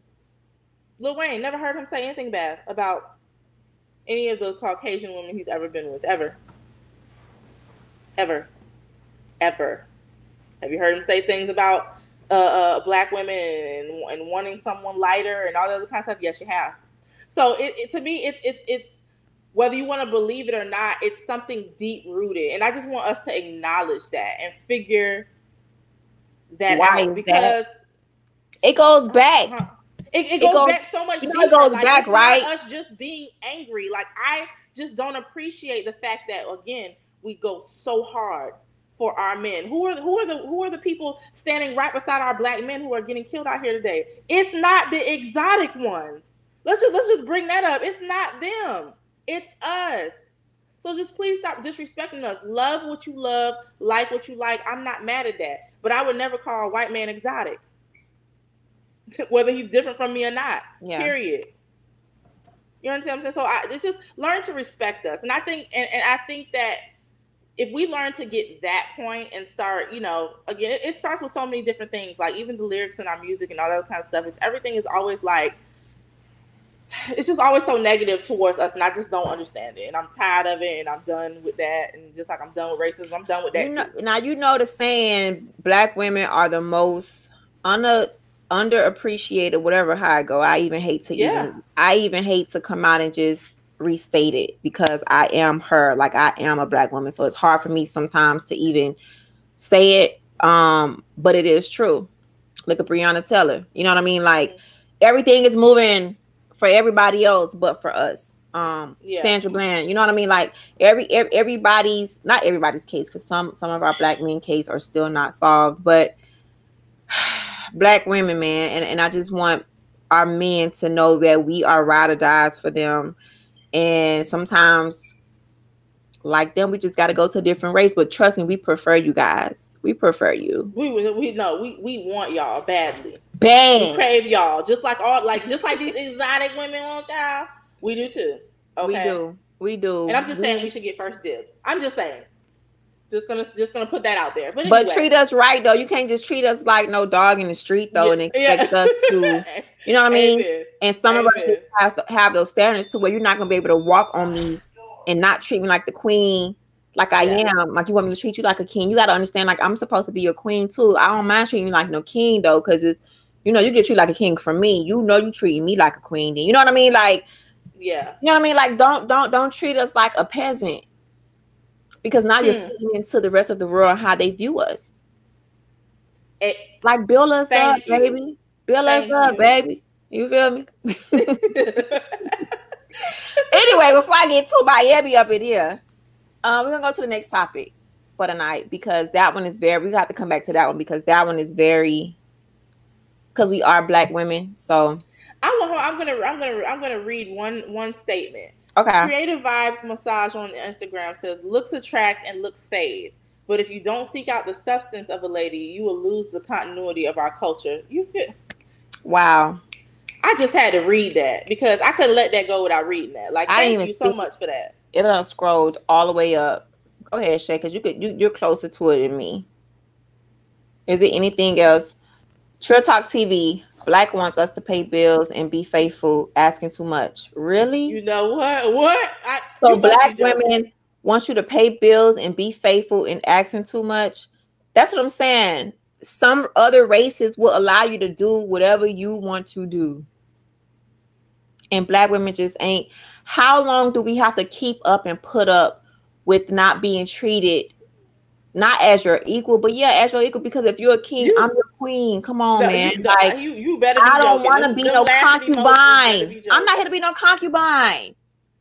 Lil Wayne never heard him say anything bad about any of the Caucasian women he's ever been with, ever. Ever. Ever. Have you heard him say things about uh, uh, black women and, and wanting someone lighter and all that other kind of stuff? Yes, you have. So it, it to me, it's it's it's whether you want to believe it or not, it's something deep rooted, and I just want us to acknowledge that and figure that Why out that? because It goes back. uh-huh. It, it It goes, goes- back so much you know deeper. it goes like, back, right? us just being angry. Like I just don't appreciate the fact that again we go so hard for our men. Who are the, who are the who are the people standing right beside our black men who are getting killed out here today? It's not the exotic ones. Let's just let's just bring that up. It's not them. It's us. So just please stop disrespecting us. Love what you love, like what you like. I'm not mad at that. But I would never call a white man exotic. Whether he's different from me or not. Yeah. Period. You understand what I'm saying? So I it's just learn to respect us. And I think and, and I think that if we learn to get that point and start, you know, again, it, it starts with so many different things, like even the lyrics in our music and all that kind of stuff. Is everything is always like it's just always so negative towards us, and I just don't understand it. And I'm tired of it, and I'm done with that. And just like I'm done with racism, I'm done with that You know, too. now you know the saying black women are the most under underappreciated, whatever how I go. I even hate to Yeah. even I even hate to come out and just restate it because I am her, like I am a black woman. So it's hard for me sometimes to even say it. Um, but it is true. Look at Breonna Taylor. You know what I mean? Like everything is moving for everybody else but for us. Um Yeah. Sandra Bland, you know what I mean? Like every, ev- everybody's not everybody's case because some some of our black men case are still not solved, but black women, man, and, and I just want our men to know that we are ride or dies for them. And sometimes, like them, we just got to go to a different race. But trust me, we prefer you guys. We prefer you. We we know we we want y'all badly. Bang. We crave y'all just like all like just like these exotic women want y'all. We do too. Okay. We do. We do. And I'm just saying we should get first dibs. I'm just saying. Just gonna just gonna put that out there. But, but treat us right though. You can't just treat us like no dog in the street though, yeah, and expect yeah. us to, you know what I mean? Amen. And some Amen. of us have to have those standards to where you're not gonna be able to walk on me and not treat me like the queen, like I yeah. am. Like you want me to treat you like a king. You got to understand, like I'm supposed to be your queen too. I don't mind treating you like no king though, because you know you get treated like a king from me. You know you treating me like a queen. Then you know what I mean? Like, yeah, you know what I mean? Like don't don't don't treat us like a peasant because now hmm. you're feeding into the rest of the world how they view us. It, like build us up, you. baby. Build thank us up, you. baby. You feel me? anyway, before I get too Miami up in here, uh, we're gonna go to the next topic for tonight because that one is very. We have to come back to that one because that one is very. Because we are black women, so I'm, gonna, I'm gonna I'm gonna I'm gonna read one one statement. Okay. Creative Vibes Massage on Instagram says looks attract and looks fade. But if you don't seek out the substance of a lady, you will lose the continuity of our culture. You feel Wow. I just had to read that because I couldn't let that go without reading that. Like, thank you so much for that. It done scrolled all the way up. Go ahead, Shay, because you could you, you're closer to it than me. Is it anything else? Trill Talk TV. Black wants us to pay bills and be faithful, asking too much. Really? You know what? What? I, so black women want you to pay bills and be faithful and asking too much. That's what I'm saying. Some other races will allow you to do whatever you want to do. And black women just ain't. How long do we have to keep up and put up with not being treated not as your equal, but yeah, as your equal. Because if you're a king, you, I'm your queen. Come on, no, man. You, like you, you better. I don't want to be no concubine. I'm not here to be no concubine.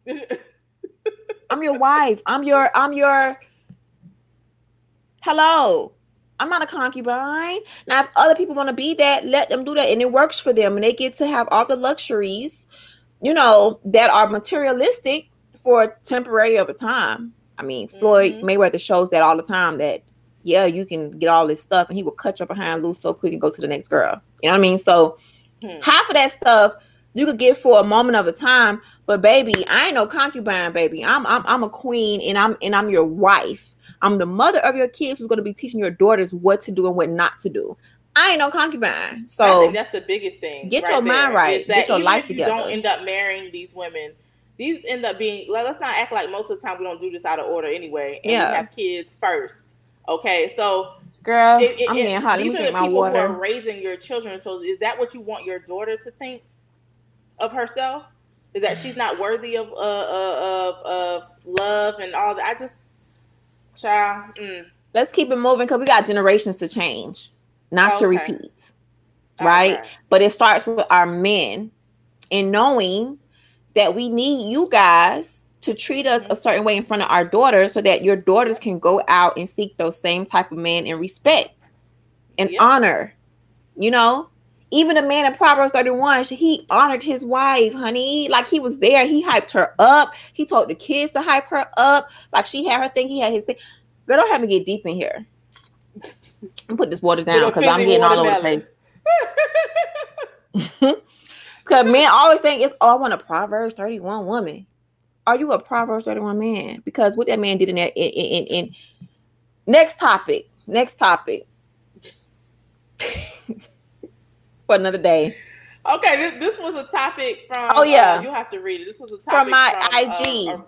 I'm your wife. I'm your. I'm your. Hello. I'm not a concubine. Now, if other people want to be that, let them do that, and it works for them, and they get to have all the luxuries, you know, that are materialistic for temporary of a time. I mean, Floyd mm-hmm. Mayweather shows that all the time that yeah, you can get all this stuff and he will cut your behind loose so quick and go to the next girl. You know what I mean? So hmm. half of that stuff you could get for a moment of a time, but baby, I ain't no concubine, baby. I'm I'm I'm a queen and I'm and I'm your wife. I'm the mother of your kids who's gonna be teaching your daughters what to do and what not to do. I ain't no concubine. So that's the biggest thing. Get right your mind right. Get your life together. You don't end up marrying these women these end up being like let's not act like most of the time we don't do this out of order anyway and yeah. we have kids first okay so girl it, it, i'm getting hot these are the people water. who are raising your children so is that what you want your daughter to think of herself is that she's not worthy of uh, uh, of, of love and all that i just child mm. let's keep it moving because we got generations to change not okay. to repeat right okay. but it starts with our men and knowing that we need you guys to treat us a certain way in front of our daughters so that your daughters can go out and seek those same type of men and respect and honor. You know, even a man in Proverbs 31, he honored his wife, honey. Like he was there, he hyped her up. He told the kids to hype her up. Like she had her thing, he had his thing. Girl, don't have me get deep in here. I'm put this water down because I'm getting all over the place. Because men always think it's, oh, I want a Proverbs 31 woman. Are you a Proverbs 31 man? Because what that man did in that, in, in, in next topic, next topic for another day. Okay, this, this was a topic from. Oh yeah, uh, you have to read it. This was a topic from my from, IG. Uh, uh,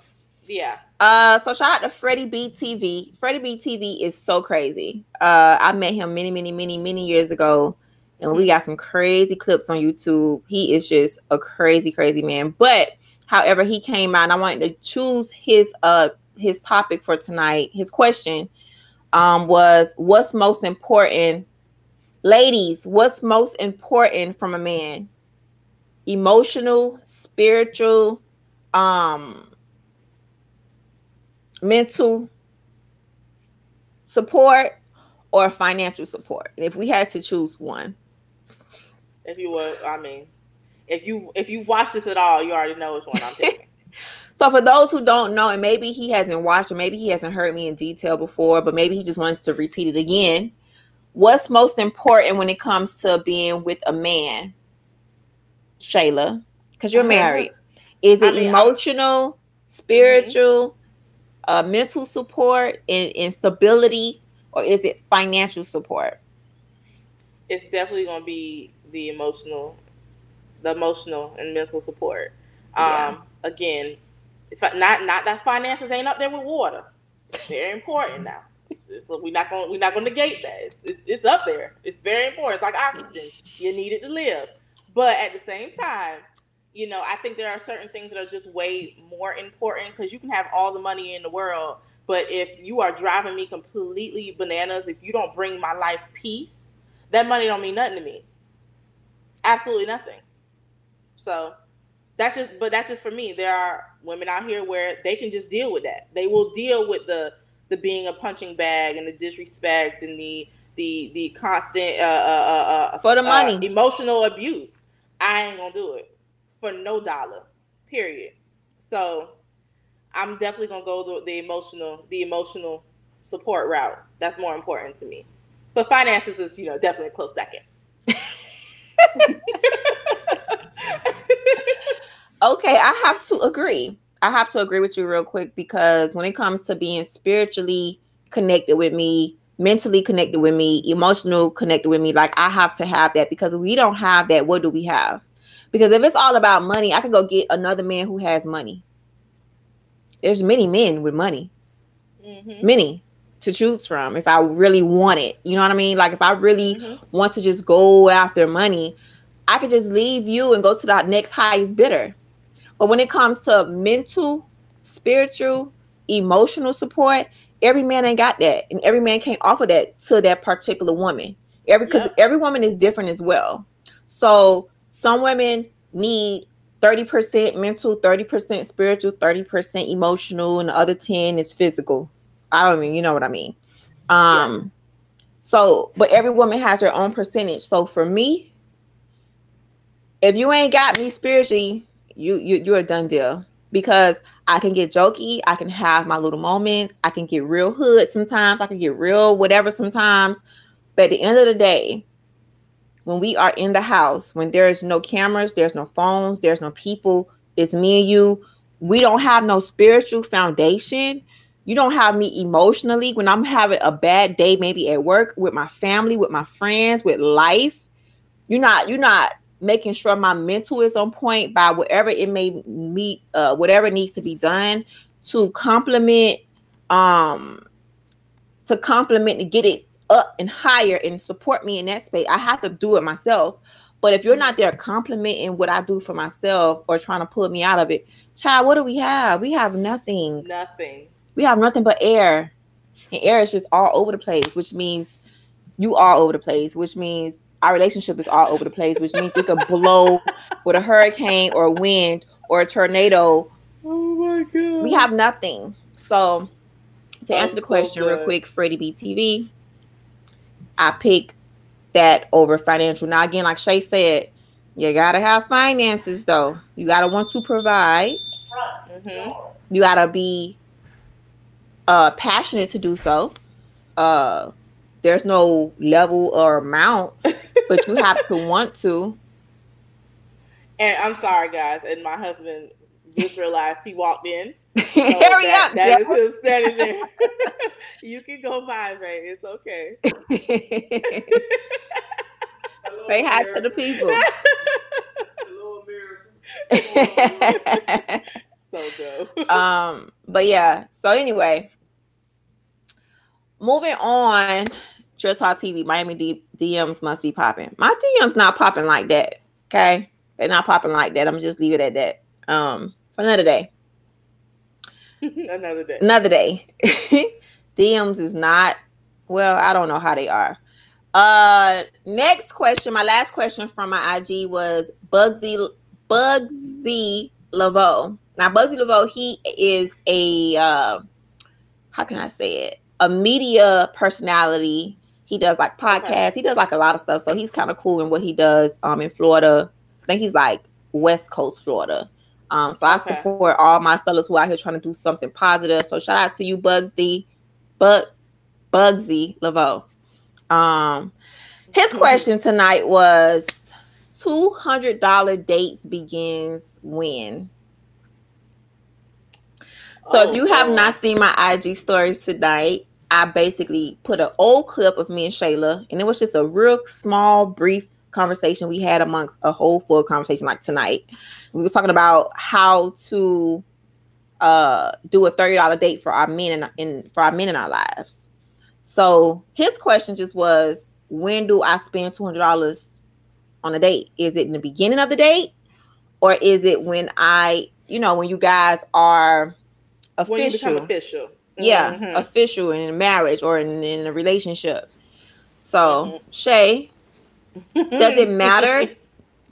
yeah. Uh, so shout out to Freddie B TV. Freddie B TV is so crazy. Uh, I met him many, many, many, many years ago and we got some crazy clips on YouTube. He is just a crazy, crazy man. But however, he came out and I wanted to choose his uh his topic for tonight. His question um was what's most important ladies what's most important from a man emotional spiritual um mental support or financial support if we had to choose one if you were, I mean, if you if you've watched this at all, you already know which one I'm taking. so for those who don't know, and maybe he hasn't watched or maybe he hasn't heard me in detail before, but maybe he just wants to repeat it again. What's most important when it comes to being with a man, Shayla? Because you're married. Is it I mean, emotional, spiritual, mm-hmm. uh, mental support, and, and stability, or is it financial support? It's definitely going to be the emotional the emotional and mental support. Um, yeah. Again, if I, not not that finances ain't up there with water. Very important now. It's, it's, we're not going we're not going to negate that. It's, it's it's up there. It's very important. It's like oxygen. You need it to live. But at the same time, you know, I think there are certain things that are just way more important because you can have all the money in the world, but if you are driving me completely bananas, if you don't bring my life peace, that money don't mean nothing to me. Absolutely nothing. So that's just but that's just for me. There are women out here where they can just deal with that. They will deal with the the being a punching bag and the disrespect and the the the constant uh, uh, uh, uh for the money uh, emotional abuse. I ain't gonna do it for no dollar. Period. So I'm definitely gonna go the, the emotional the emotional support route. That's more important to me. But finances is you know definitely a close second. okay, I have to agree. I have to agree with you real quick because when it comes to being spiritually connected with me, mentally connected with me, emotional connected with me, like I have to have that because if we don't have that, what do we have? Because if it's all about money, I could go get another man who has money. There's many men with money, mm-hmm. many to choose from if I really want it. You know what I mean? Like if I really mm-hmm. want to just go after money, I could just leave you and go to the next highest bidder. But when it comes to mental, spiritual, emotional support, every man ain't got that, and every man can't offer that to that particular woman. Every because yep. every woman is different as well. So some women need 30% mental, 30% spiritual, 30% emotional, and the other 10 is physical. I don't mean, you know what I mean. Um yes. so but every woman has her own percentage. So for me, if you ain't got me spiritually, you you you're a done deal because I can get jokey, I can have my little moments, I can get real hood sometimes, I can get real whatever sometimes. But at the end of the day, when we are in the house, when there's no cameras, there's no phones, there's no people, it's me and you. We don't have no spiritual foundation. You don't have me emotionally. When I'm having a bad day, maybe at work, with my family, with my friends, with life. You're not, you're not making sure my mental is on point by whatever it may meet uh whatever needs to be done to complement um to complement to get it up and higher and support me in that space. I have to do it myself. But if you're not there complimenting what i do for myself or trying to pull me out of it child what do we have? We have nothing. Nothing we have nothing but air and air is just all over the place which means you all over the place which means our relationship is all over the place, which means it could blow with a hurricane or a wind or a tornado. Oh my god. We have nothing. So to answer the question so real quick, Freddie BTV, I pick that over financial. Now again, like Shay said, you gotta have finances though. You gotta want to provide. Mm-hmm. You gotta be uh passionate to do so. Uh there's no level or amount but you have to want to. And I'm sorry, guys. And my husband just realized he walked in. So Hurry that, up, That is him standing there. you can go vibrate. It's okay. Hello, Say hi America. to the people. Hello, America. So dope. Um, but yeah. So anyway, moving on Trill Talk TV, Miami D- DMs must be popping. My DMs not popping like that. Okay, they're not popping like that. I'm just leave it at that. Um, for another day. another day. Another day. DMs is not. Well, I don't know how they are. Uh, next question. My last question from my IG was Bugsy Bugsy Laveau. Now, Bugsy Laveau, he is a uh, how can I say it? A media personality he does like podcasts. Okay. He does like a lot of stuff. So he's kind of cool in what he does um in Florida. I think he's like West Coast, Florida. Um, so I okay. support all my fellas who are out here trying to do something positive. So shout out to you, Bugsy, Bug, Bugsy Laveau. Um, his question tonight was two hundred dollar dates begins when. So oh, if you have not seen my IG stories tonight, I basically put an old clip of me and Shayla, and it was just a real small, brief conversation we had amongst a whole full conversation like tonight. We were talking about how to uh do a $30 date for our men in, in for our men in our lives. So his question just was when do I spend $200 on a date? Is it in the beginning of the date or is it when I, you know, when you guys are official? When you become official. Yeah, mm-hmm. official in a marriage or in, in a relationship. So, mm-hmm. Shay, does it matter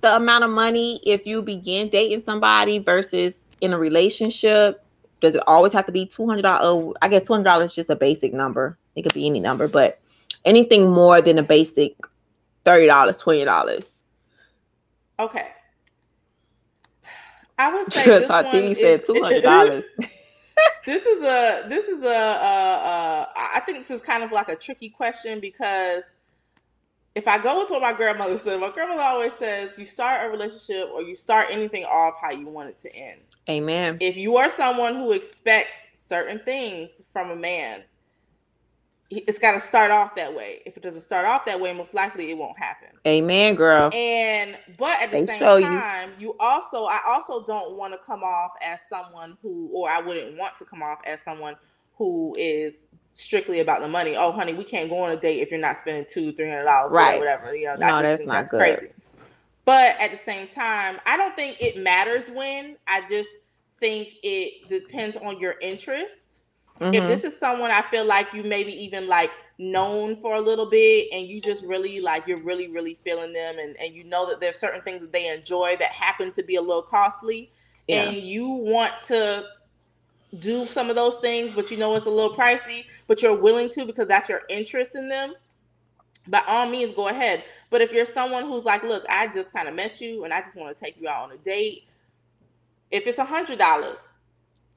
the amount of money if you begin dating somebody versus in a relationship? Does it always have to be two hundred dollars? Oh, I guess two hundred dollars is just a basic number. It could be any number, but anything more than a basic thirty dollars, twenty dollars. Okay. I would say this TV said two hundred dollars. this is a this is a, a, a I think this is kind of like a tricky question because if I go with what my grandmother said, my grandmother always says you start a relationship or you start anything off how you want it to end. Amen. If you are someone who expects certain things from a man, it's got to start off that way. If it doesn't start off that way, most likely it won't happen. Amen, girl. And but at the same time, you. you also I also don't want to come off as someone who, or I wouldn't want to come off as someone who is strictly about the money. Oh, honey, we can't go on a date if you're not spending two, three hundred dollars, right? Whatever. You know, no, that's not that's good. crazy. But at the same time, I don't think it matters when. I just think it depends on your interests. Mm-hmm. If this is someone I feel like you maybe even like known for a little bit and you just really like you're really really feeling them and and you know that there's certain things that they enjoy that happen to be a little costly yeah. and you want to do some of those things, but you know it's a little pricey, but you're willing to because that's your interest in them, by all means, go ahead. But if you're someone who's like, look, I just kind of met you and I just want to take you out on a date, if it's a hundred dollars,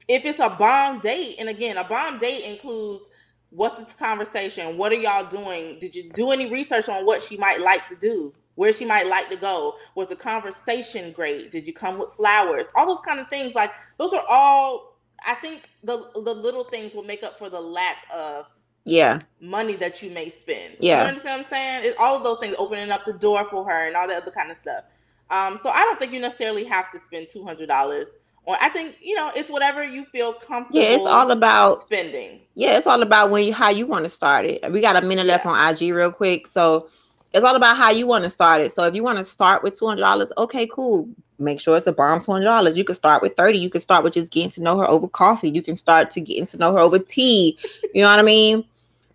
if it's a bomb date, and again, a bomb date includes what's the conversation? What are y'all doing? Did you do any research on what she might like to do? Where she might like to go? Was the conversation great? Did you come with flowers? All those kind of things. Like those are all I think the the little things will make up for the lack of yeah money that you may spend. Yeah, you understand what I'm saying? It's all of those things opening up the door for her and all that other kind of stuff. Um, so I don't think you necessarily have to spend two hundred dollars. Or I think you know it's whatever you feel comfortable. Yeah, it's all about spending. Yeah, it's all about when you how you want to start it. We got a minute yeah. left on IG real quick, so it's all about how you want to start it. So if you want to start with two hundred dollars, okay, cool make sure it's a bomb $200. You can start with 30. You can start with just getting to know her over coffee. You can start to getting to know her over tea. You know what I mean?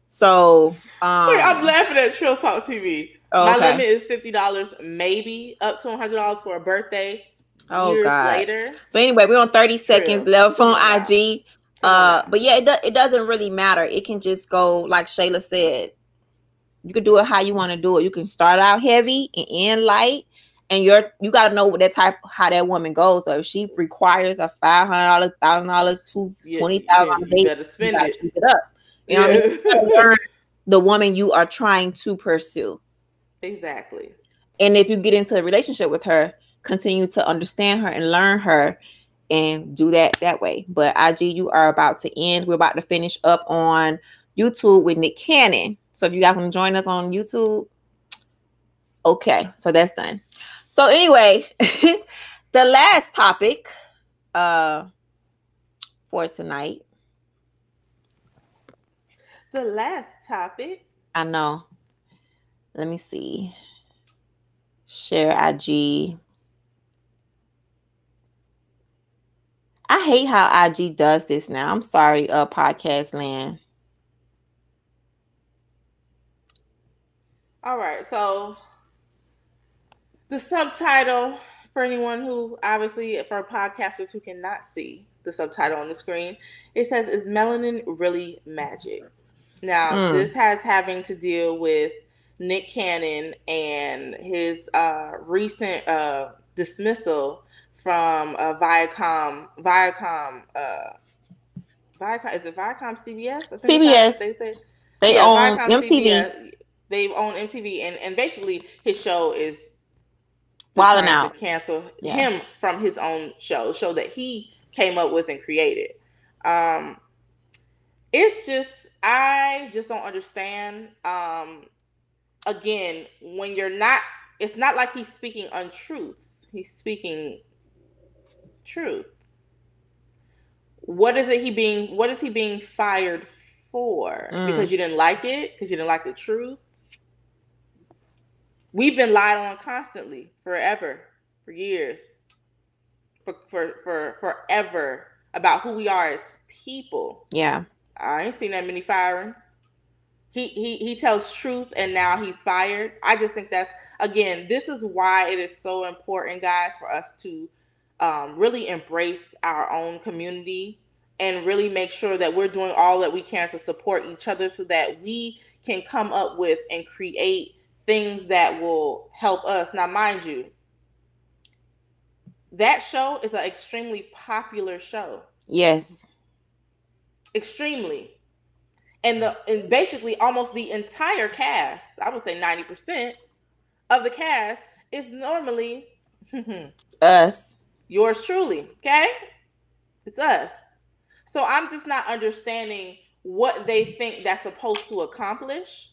So um, Wait, I'm laughing at Trill Talk TV. Oh, My limit is $50, maybe up to $100 for a birthday. Oh God. later. But anyway, we're on 30 seconds True. left on yeah. IG. Uh, but yeah, it, do, it doesn't really matter. It can just go like Shayla said. You can do it how you want to do it. You can start out heavy and end light and you're you got to know what that type how that woman goes. So if she requires a five hundred dollars, thousand dollars, two twenty thousand, yeah, you better spend you it. Keep it up. You know what I mean? the woman you are trying to pursue. Exactly. And if you get into a relationship with her, continue to understand her and learn her and do that that way. But IG, you are about to end. We're about to finish up on YouTube with Nick Cannon. So if you guys want to join us on YouTube, okay. So that's done. So anyway, the last topic uh for tonight. The last topic. I know. Let me see. Share IG. I hate how IG does this now. I'm sorry, uh podcast land. All right, so the subtitle for anyone who obviously for podcasters who cannot see the subtitle on the screen, it says, Is melanin really magic? Now, mm. this has having to deal with Nick Cannon and his uh, recent uh, dismissal from uh, Viacom. Viacom. Uh, Viacom is it Viacom CBS? CBS. They, they, they yeah, own Viacom MTV. CBS, they own MTV, and and basically his show is Wild 'N Out to cancel yeah. him from his own show, show that he came up with and created. Um, it's just I just don't understand. Um, again, when you're not, it's not like he's speaking untruths. He's speaking truth. What is it he being? What is he being fired for? Mm. Because you didn't like it? Because you didn't like the truth? We've been lied on constantly, forever, for years, for for for forever about who we are as people. Yeah. I ain't seen that many firings. He he he tells truth and now he's fired. I just think that's again, this is why it is so important, guys, for us to um, really embrace our own community and really make sure that we're doing all that we can to support each other so that we can come up with and create things that will help us. Now, mind you, that show is an extremely popular show. Yes. Extremely. And the and basically almost the entire cast, I would say 90% of the cast is normally us. Yours truly. Okay? It's us. So I'm just not understanding what they think that's supposed to accomplish.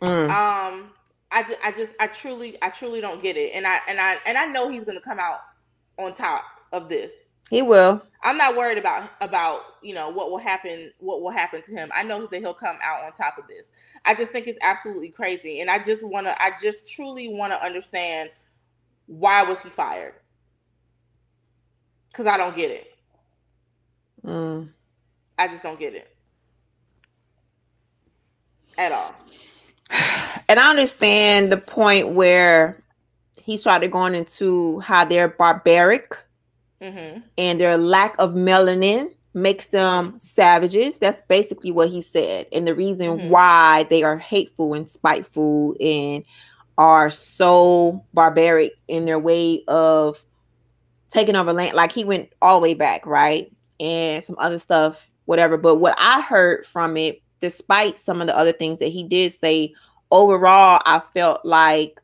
Mm. Um I just, I just, I truly, I truly don't get it, and I, and I, and I know he's gonna come out on top of this. He will. I'm not worried about about you know what will happen, what will happen to him. I know that he'll come out on top of this. I just think it's absolutely crazy, and I just want to, I just truly want to understand why was he fired? Because I don't get it. Mm. I just don't get it at all and I understand the point where he started going into how they're barbaric mm-hmm. and their lack of melanin makes them savages. That's basically what he said. And the reason mm-hmm. why they are hateful and spiteful and are so barbaric in their way of taking over land. Like he went all the way back, right? And some other stuff, whatever. But what I heard from it despite some of the other things that he did say, overall, I felt like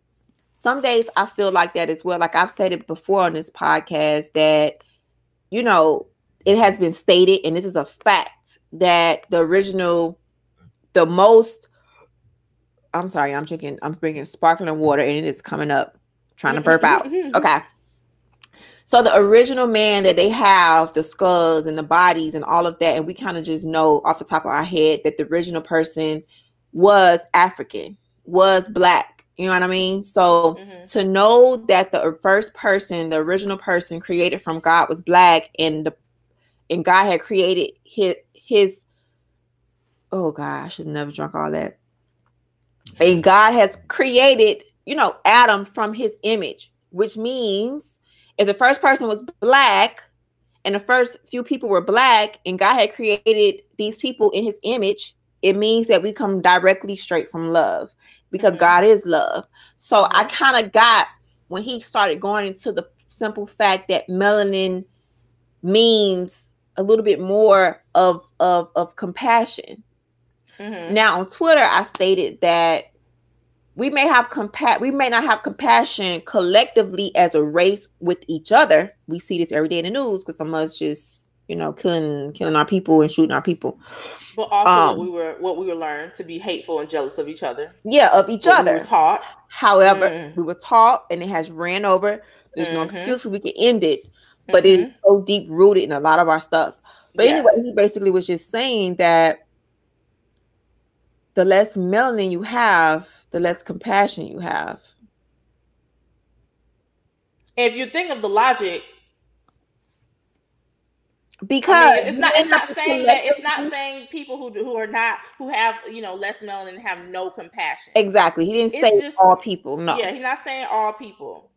some days I feel like that as well. Like I've said it before on this podcast that, you know, it has been stated, and this is a fact, that the original, the most, I'm sorry, I'm drinking, I'm drinking sparkling water and it is coming up, trying to burp out. Okay. So the original man that they have, the skulls and the bodies and all of that, and we kind of just know off the top of our head that the original person was African, was black. You know what I mean? So mm-hmm. to know that the first person, the original person created from God was black, and the and God had created his his oh God, I should never drunk all that. And God has created, you know, Adam from his image, which means if the first person was black and the first few people were black and God had created these people in his image, it means that we come directly straight from love because mm-hmm. God is love. So I mm-hmm. kind of got when he started going into the simple fact that melanin means a little bit more of of of compassion. Mm-hmm. Now on Twitter, I stated that we may have compa- we may not have compassion collectively as a race with each other. We see this every day in the news because some of us just, you know, killing killing our people and shooting our people. But also um, what we were what we were learned to be hateful and jealous of each other. Yeah, of each what other. We were taught. However, mm. we were taught and it has ran over. There's mm-hmm. no excuse we can end it. But mm-hmm. it's so deep rooted in a lot of our stuff. But yes. anyway, he basically was just saying that the less melanin you have, the less compassion you have. If you think of the logic, because I mean, it's not it's not saying that it's not saying people who who are not who have you know less melanin have no compassion. Exactly. He didn't it's say just, all people. No. Yeah, he's not saying all people.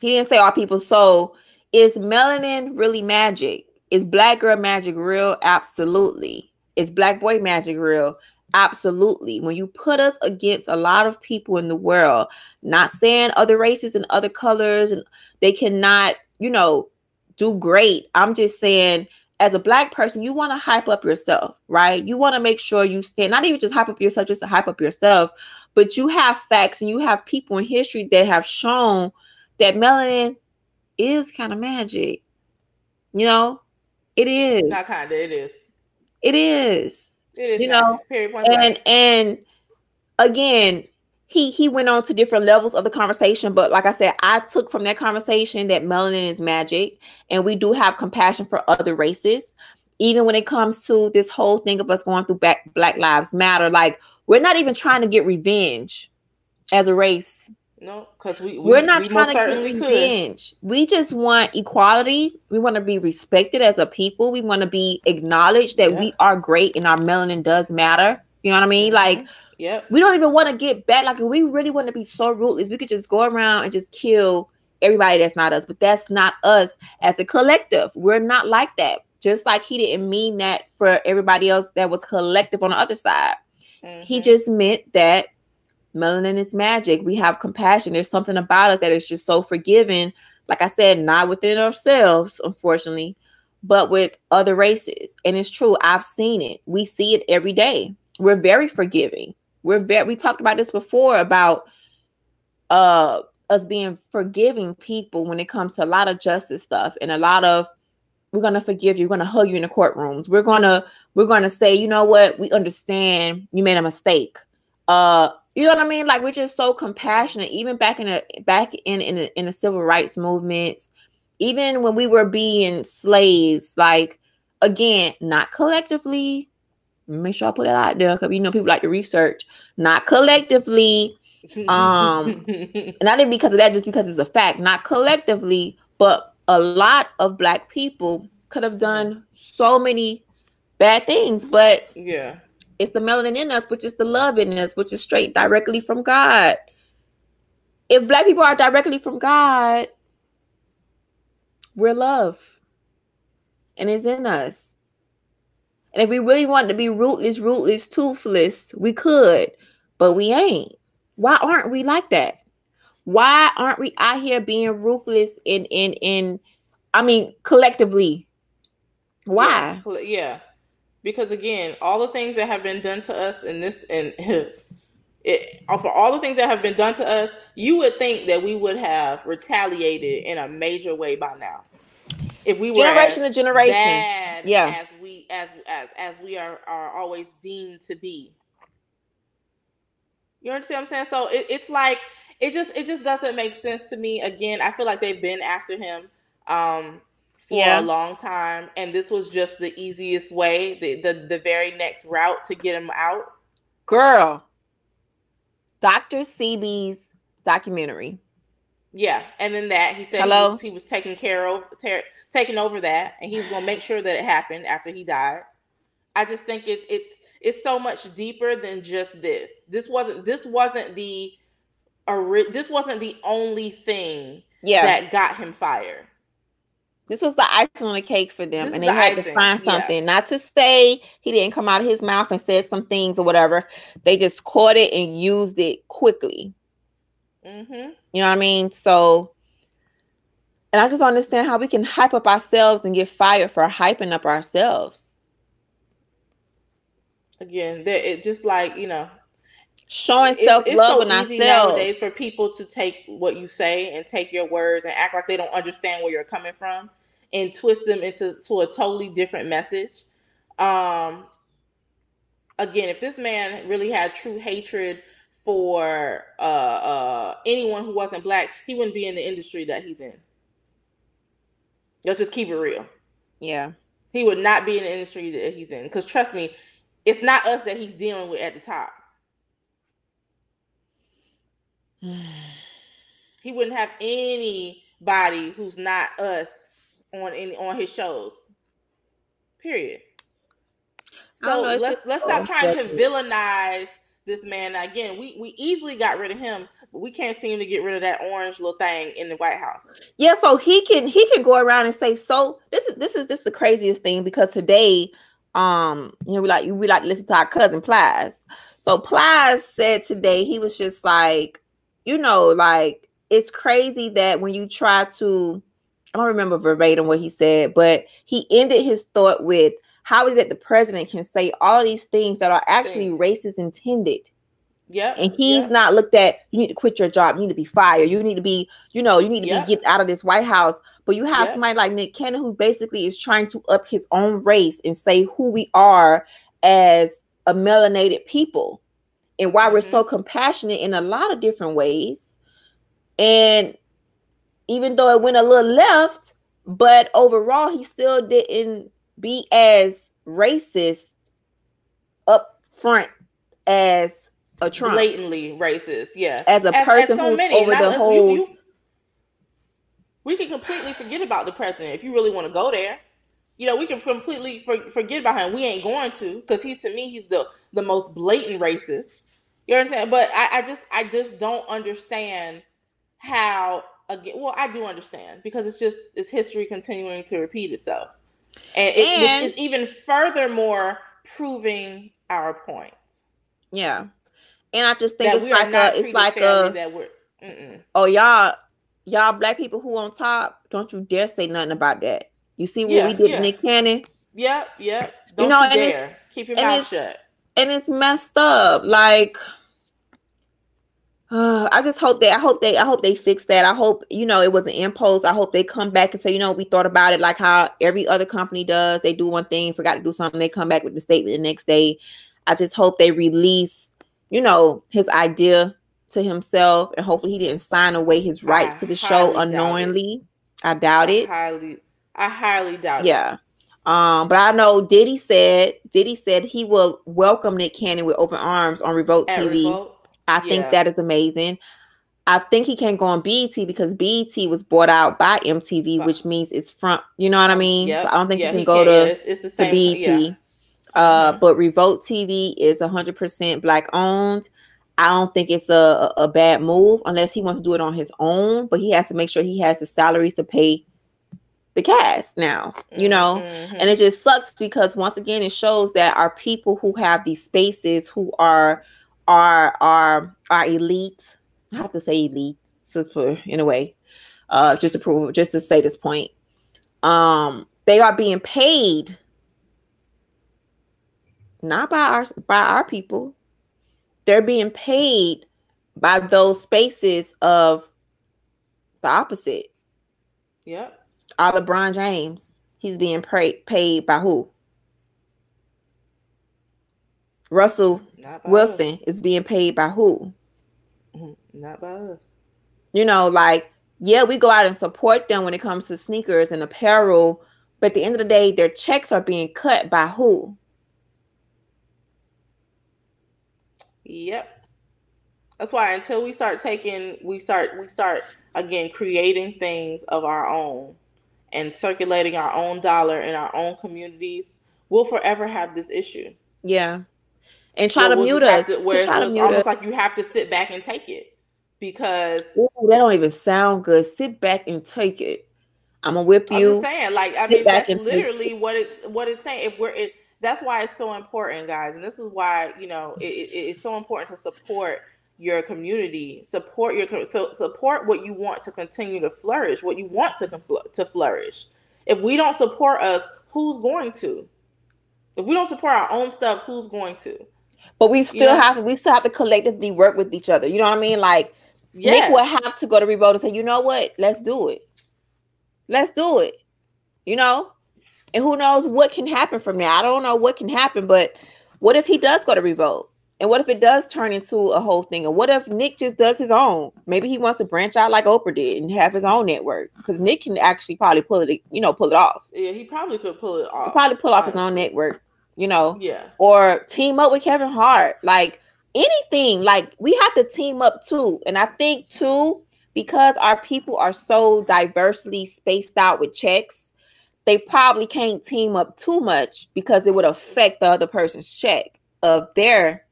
He didn't say all people. So is melanin really magic? Is black girl magic real? Absolutely. Is black boy magic real? Absolutely. When you put us against a lot of people in the world, not saying other races and other colors and they cannot, you know, do great. I'm just saying as a black person, you want to hype up yourself, right? You want to make sure you stand, not even just hype up yourself, just to hype up yourself, but you have facts and you have people in history that have shown that melanin is kind of magic. You know, it is. Not kind of, it is. It is. It is. You know, and and again he he went on to different levels of the conversation but like i said i took from that conversation that melanin is magic and we do have compassion for other races even when it comes to this whole thing of us going through back black lives matter like we're not even trying to get revenge as a race No, because we, we we're not we trying to get certainly could. revenge we just want equality we want to be respected as a people we want to be acknowledged that Yeah. we are great and our melanin does matter you know what i mean like Mhm. Yep. we don't even want to get back. Like, we really want to be so ruthless, we could just go around and just kill everybody that's not us. But that's not us as a collective. We're not like that. Just like he didn't mean that for everybody else that was collective on the other side. He Mhm. just meant that melanin is magic. We have compassion. There's something about us that is just so forgiving. Like I said, not within ourselves, unfortunately, but with other races. And it's true. I've seen it. We see it every day. We're very forgiving. We're very we talked about this before about uh us being forgiving people when it comes to a lot of justice stuff and a lot of we're gonna forgive you, we're gonna hug you in the courtrooms. We're gonna we're gonna say, you know what, we understand you made a mistake. Uh, you know what I mean? Like we're just so compassionate, even back in the back in in the, in the civil rights movements, even when we were being slaves. Like again, not collectively. Make sure I put that out there because you know people like to research. Not collectively, um, not even because of that, just because it's a fact. Not collectively, but a lot of black people could have done so many bad things, but yeah. It's the melanin in us, which is the love in us, which is straight directly from God. If black people are directly from God, we're love. And it's in us. And if we really wanted to be rootless, rootless, toothless, we could, but we ain't. Why aren't we like that? Why aren't we out here being ruthless in in in I mean collectively? Why? Yeah, yeah. Because again, all the things that have been done to us in this and it for all the things that have been done to us, you would think that we would have retaliated in a major way by now. If we were Generation to generation. bad Yeah. as we as as as we are are always deemed to be. You understand what I'm saying? So it, it's like it just it just doesn't make sense to me. Again, I feel like they've been after him um for Yeah. a long time, and this was just the easiest way, the, the the very next route to get him out. Girl. Dr. CB's documentary. Yeah, and then that he said he Hello? was, he was taking care of ter- taking over that, and he was gonna make sure that it happened after he died. I just think it's it's it's so much deeper than just this. This wasn't this wasn't the this wasn't the only thing Yeah. that got him fired. This was the icing on the cake for them, This and they the had to icing, find yeah. something. Not to say he didn't come out of his mouth and said some things or whatever. They just caught it and used it quickly. Mm-hmm. You know what I mean? So, and I just understand how we can hype up ourselves and get fired for hyping up ourselves. Again, that it just like you know, Showing self it's love so in easy ourselves. nowadays for people to take what you say and take your words and act like they don't understand where you're coming from and twist them into to a totally different message. Um, again, if this man really had true hatred for uh, uh, anyone who wasn't black, he wouldn't be in the industry that he's in. Let's just keep it real. Yeah. He would not be in the industry that he's in. Because trust me, it's not us that he's dealing with at the top. He wouldn't have anybody who's not us on any on his shows. Period. So know, let's let's stop trying to villainize this man. Now, Again, we we easily got rid of him, but we can't seem to get rid of that orange little thing in the White House. Yeah, so he can he can go around and say so this is this is this is the craziest thing because today um, you know, we like we like to listen to our cousin Plies. So Plies said today he was just like, you know, like it's crazy that when you try to, I don't remember verbatim what he said, but he ended his thought with how is it the president can say all these things that are actually racist intended? Yeah. And he's yep. not looked at, you need to quit your job, you need to be fired, you need to be, you know, you need to yep. be get out of this White House. But you have yep. somebody like Nick Cannon who basically is trying to up his own race and say who we are as a melanated people and why mm-hmm. we're so mm-hmm. compassionate in a lot of different ways. And even though it went a little left, but overall he still didn't be as racist up front as a Trump. Blatantly racist, yeah. As a person as so who's many, over the whole. You, you, we can completely forget about the president if you really want to go there. You know, we can completely for, forget about him. We ain't going to because he's to me he's the the most blatant racist. You understand? But I, I just I just don't understand how again. Well, I do understand because it's just it's history continuing to repeat itself and, and it, even furthermore proving our point. Yeah, and I just think that it's like a, it's like a that we're. Mm-mm. Oh y'all, y'all black people who on top, don't you dare say nothing about that. You see what yeah, we did yeah. Nick Cannon? Yep, yep. Don't you know, you and dare. keep your mouth shut. And it's messed up. Like uh, I just hope they I hope they I hope they fix that. I hope you know it was an impulse. I hope they come back and say, you know, we thought about it like how every other company does. They do one thing, forgot to do something, they come back with the statement the next day. I just hope they release, you know, his idea to himself and hopefully he didn't sign away his rights I to the show unknowingly. I doubt I it. Highly I highly doubt yeah. it. Yeah. Um, but I know Diddy said Diddy said he will welcome Nick Cannon with open arms on Revolt At TV. Revolt? I think that is amazing. I think he can't go on BET because BET was bought out by MTV, which means it's front. You know what I mean? Yep. So I don't think yeah, you can go to, it's, it's the same, to BET. Yeah. Uh, mm-hmm. But Revolt TV is 100% black owned. I don't think it's a, a bad move unless he wants to do it on his own, but he has to make sure he has the salaries to pay the cast now, you know? Mm-hmm. And it just sucks because once again, it shows that our people who have these spaces who are are are are elite. I have to say elite in a way, uh, just to prove, just to say this point. Um, they are being paid not by our by our people. They're being paid by those spaces of the opposite. Yep. Our LeBron James, he's being paid paid by who? Russell Wilson us. is being paid by who? Mm-hmm. Not by us. You know, like, yeah, we go out and support them when it comes to sneakers and apparel, but at the end of the day, their checks are being cut by who? Yep. That's why until we start taking, we start, we start again creating things of our own and circulating our own dollar in our own communities, we'll forever have this issue. Yeah and try to we'll mute us. To, where to try to mute almost us. like you have to sit back and take it because Ooh, that don't even sound good. Sit back and take it. I'm gonna whip you. I'm just saying, like I mean, that's literally what it's what it's saying. If we're it, that's why it's so important, guys, and this is why you know it, it, it's so important to support your community, support your so support what you want to continue to flourish, what you want to to flourish. If we don't support us, who's going to? If we don't support our own stuff, who's going to? but we still yeah. have we still have to collectively work with each other. You know what I mean? Like yes. Nick will have to go to Revolt and say, you know what? Let's do it. Let's do it. You know? And who knows what can happen from there? I don't know what can happen, but what if he does go to Revolt? And what if it does turn into a whole thing? And what if Nick just does his own? Maybe he wants to branch out like Oprah did and have his own network. Because Nick can actually probably pull it, you know, pull it off. Yeah, he probably could pull it off. He probably pull off his own network you know? Yeah. Or team up with Kevin Hart. Like anything. Like we have to team up too. And I think too, because our people are so diversely spaced out with checks, they probably can't team up too much because it would affect the other person's check of their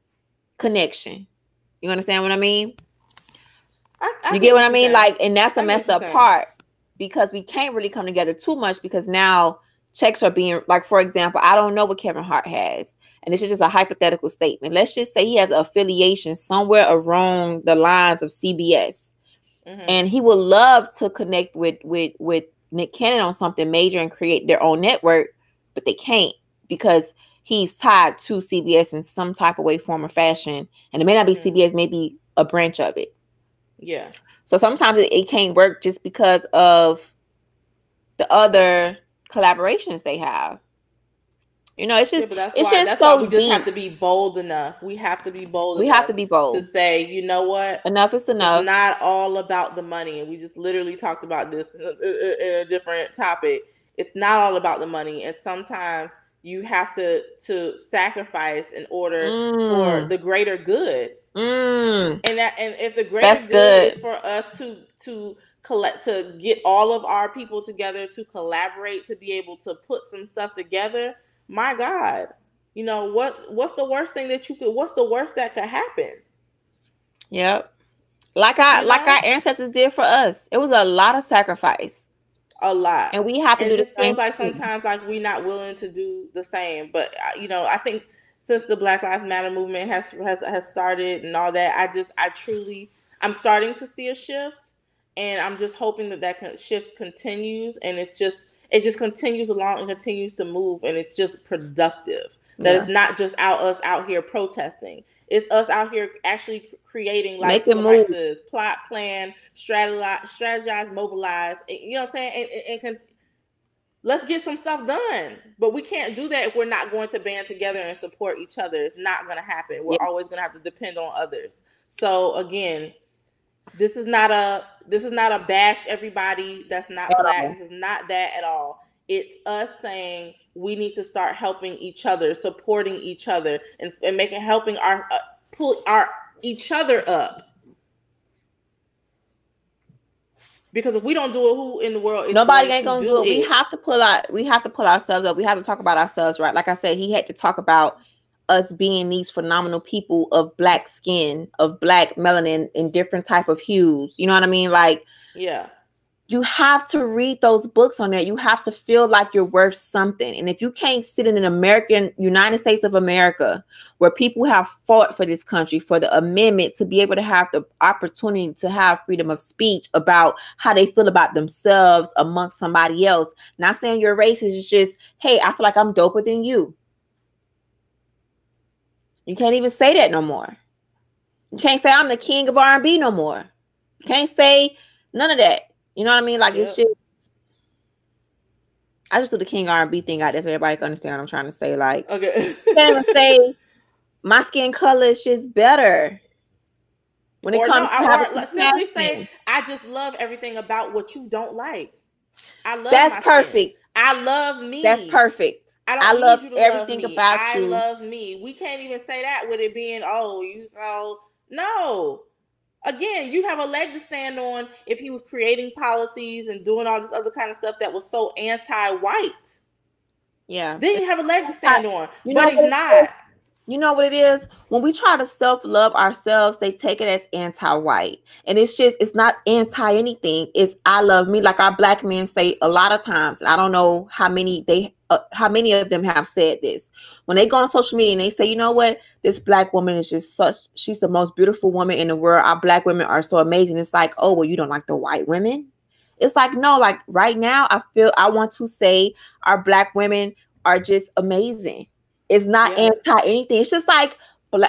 connection. You understand what I mean? I, I you get what I mean? Like, and that's a messed up part because we can't really come together too much because now checks are being like for example i don't know what kevin hart has and this is just a hypothetical statement let's just say he has an affiliation somewhere along the lines of cbs mm-hmm. and he would love to connect with with with nick cannon on something major and create their own network but they can't because he's tied to cbs in some type of way form or fashion and it may not be mm-hmm. cbs maybe a branch of it yeah so sometimes it, it can't work just because of the other collaborations they have. You know, it's just yeah, it's why, just so we just deep. have to be bold enough. We have to be bold. We have to be bold to say, you know what, enough is enough. It's not all about the money, and we just literally talked about this in a, in a different topic. It's not all about the money, and sometimes you have to to sacrifice in order mm. for the greater good. Mm. And that, and if the greater good, good is for us to to collect to get all of our people together to collaborate to be able to put some stuff together my god you know what what's the worst thing that you could what's the worst that could happen yep like I you like our ancestors did for us it was a lot of sacrifice a lot. And we have to and do it just feels like sometimes like we're not willing to do the same. But uh, you know i think since the black lives matter movement has has has started and all that i just i truly i'm starting to see a shift. And I'm just hoping that that shift continues, and it's just it just continues along and continues to move, and it's just productive. That yeah. it's not just out us out here protesting. It's us out here actually creating like devices, plot, plan, strategize, strategize, mobilize. You know what I'm saying? And, and, and can, let's get some stuff done. But we can't do that if we're not going to band together and support each other. It's not going to happen. We're yeah. always going to have to depend on others. So again, this is not a this is not a bash everybody that's not black. This is not that at all. It's us saying we need to start helping each other, supporting each other, and, and making helping our uh, pull our each other up. Because if we don't do it, who in the world nobody ain't gonna do, do it? We have to pull out. We have to pull ourselves up. We have to talk about ourselves, right? Like I said, he had to talk about us being these phenomenal people of black skin, of black melanin in different type of hues. You know what I mean? Like, yeah. You have to read those books on that. You have to feel like you're worth something. And if you can't sit in an American, United States of America, where people have fought for this country, for the amendment to be able to have the opportunity to have freedom of speech about how they feel about themselves amongst somebody else, not saying you're racist, it's just, hey, I feel like I'm doper than you. You can't even say that no more. You can't say I'm the king of R&B no more. You can't say none of that. You know what I mean? Like yep. it's just I just do the king R&B thing out there so everybody can understand what I'm trying to say. Like, okay, can't say my skin color is just better. When it or comes no, to or, simply say, I just love everything about what you don't like. I love that's perfect. Skin. I love me. That's perfect. I, I love everything love about I you. I love me. We can't even say that with it being, oh, you so no. Again, you have a leg to stand on if he was creating policies and doing all this other kind of stuff that was so anti-white. Yeah. Then you have a leg to stand on. You but he's not. You know what it is? When we try to self-love ourselves, they take it as anti-white. And it's just it's not anti anything. It's I love me like our black men say a lot of times. And I don't know how many they uh, how many of them have said this. When they go on social media and they say, "You know what? This black woman is just such she's the most beautiful woman in the world. Our black women are so amazing." It's like, "Oh, well you don't like the white women?" It's like, "No, like right now I feel I want to say our black women are just amazing." It's not yeah. anti anything. It's just like,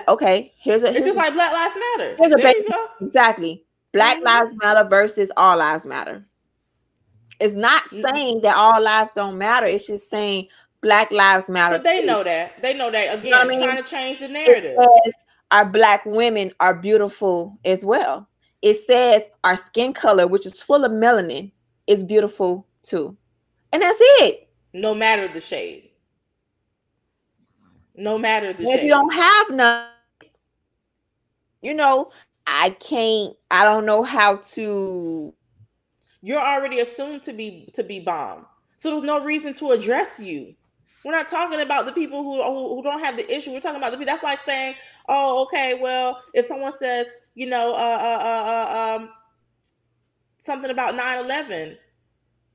okay, here's a. Here's it's just a, like Black Lives Matter. Here's there a exactly. Black mm-hmm. Lives Matter versus All Lives Matter. It's not mm-hmm. saying that all lives don't matter. It's just saying Black Lives Matter. But they too. know that. They know that. Again, you know I mean? trying to change the narrative. our black women are beautiful as well. It says our skin color, which is full of melanin, is beautiful too. And that's it. No matter the shade no matter the if you don't have none. You know i can't i don't know how to you're already assumed to be to be bomb. So there's no reason to address you. We're not talking about the people who, who, who don't have the issue. We're talking about the people that's like saying oh okay well if someone says you know uh, uh, uh, uh um something about 9-11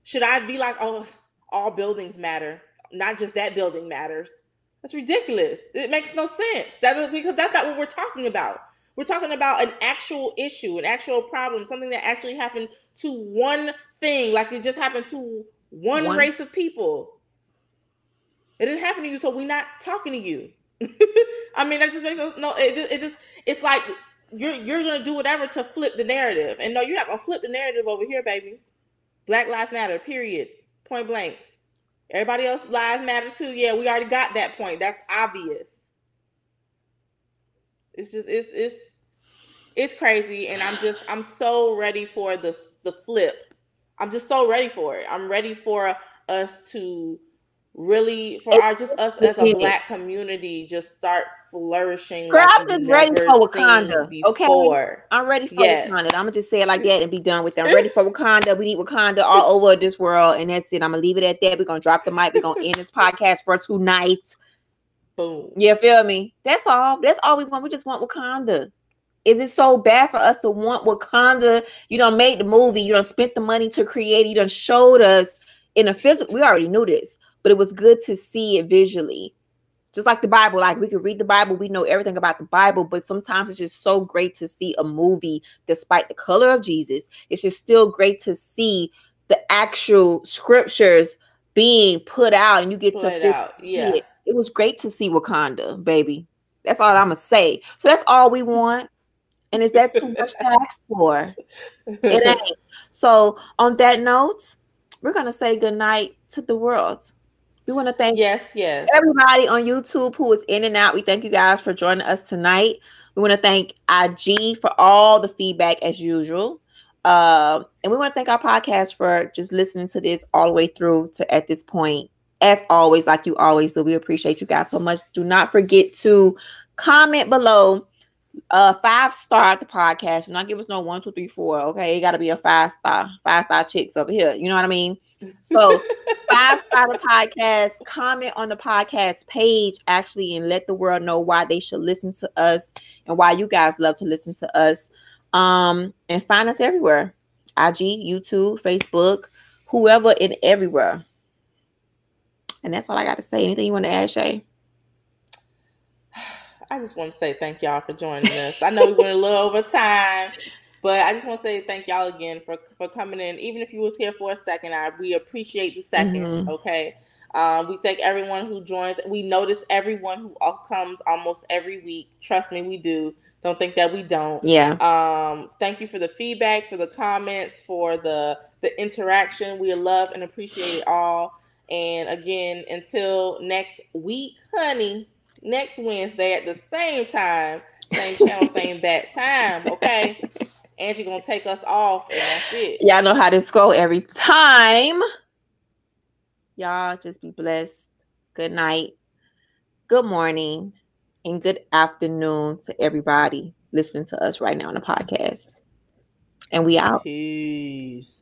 should i be like oh all buildings matter, not just that building matters. That's ridiculous. It makes no sense. That is because that's not what we're talking about. We're talking about an actual issue, an actual problem, something that actually happened to one thing, like it just happened to one, one. race of people. It didn't happen to you, so we're not talking to you. I mean, that just makes us no. It just, it just it's like you're you're gonna do whatever to flip the narrative, and no, you're not gonna flip the narrative over here, baby. Black lives matter. Period. Point blank. Everybody else lives matter too. Yeah, we already got that point. That's obvious. It's just it's it's it's crazy, and I'm just I'm so ready for the the flip. I'm just so ready for it. I'm ready for us to really for our just us as a black community just start flourishing. Girl, like I'm just ready for Wakanda. Okay, I'm ready for yes. Wakanda. I'm gonna just say it like that and be done with it. I'm ready for Wakanda. We need Wakanda all over this world, and that's it. I'm gonna leave it at that. We're gonna drop the mic. We're gonna end this podcast for tonight. Boom. You feel me? That's all. That's all we want. We just want Wakanda. Is it so bad for us to want Wakanda? You don't make the movie. You don't spent the money to create. You don't showed us in a physical. We already knew this but it was good to see it visually. Just like the Bible, like we could read the Bible, we know everything about the Bible, but sometimes it's just so great to see a movie despite the color of Jesus. It's just still great to see the actual scriptures being put out and you get put to it out. Yeah. It. it was great to see Wakanda, baby. That's all I'm gonna say. So that's all we want. And is that too much to ask for? It ain't. So on that note, we're gonna say good night to the world. We want to thank yes, yes, everybody on YouTube who is in and out. We thank you guys for joining us tonight. We want to thank IG for all the feedback as usual. Uh, and we want to thank our podcast for just listening to this all the way through to at this point. As always, like you always do, we appreciate you guys so much. Do not forget to comment below uh five star the podcast. Do not give us no one, two, three, four. Okay, it got to be a five star, five star chicks over here. You know what I mean? So five star the podcast, comment on the podcast page actually, and let the world know why they should listen to us and why you guys love to listen to us. Um, and find us everywhere: IG, YouTube, Facebook, whoever, and everywhere. And that's all I got to say. Anything you want to add, Shay? I just want to say thank y'all for joining us. I know we went a little over time, but I just want to say thank y'all again for for coming in. Even if you was here for a second, I we appreciate the 2nd mm-hmm. Okay. Um, we thank everyone who joins. We notice everyone who comes almost every week. Trust me, we do. Don't think that we don't. Yeah. Um, thank you for the feedback, for the comments, for the the interaction. We love and appreciate it all. And again, until next week, honey next Wednesday at the same time, same channel, same bat time. Okay. Angie gonna take us off, and that's it. Y'all know how this go every time. Y'all just be blessed. Good night, good morning, and good afternoon to everybody listening to us right now on the podcast. And we out. Peace.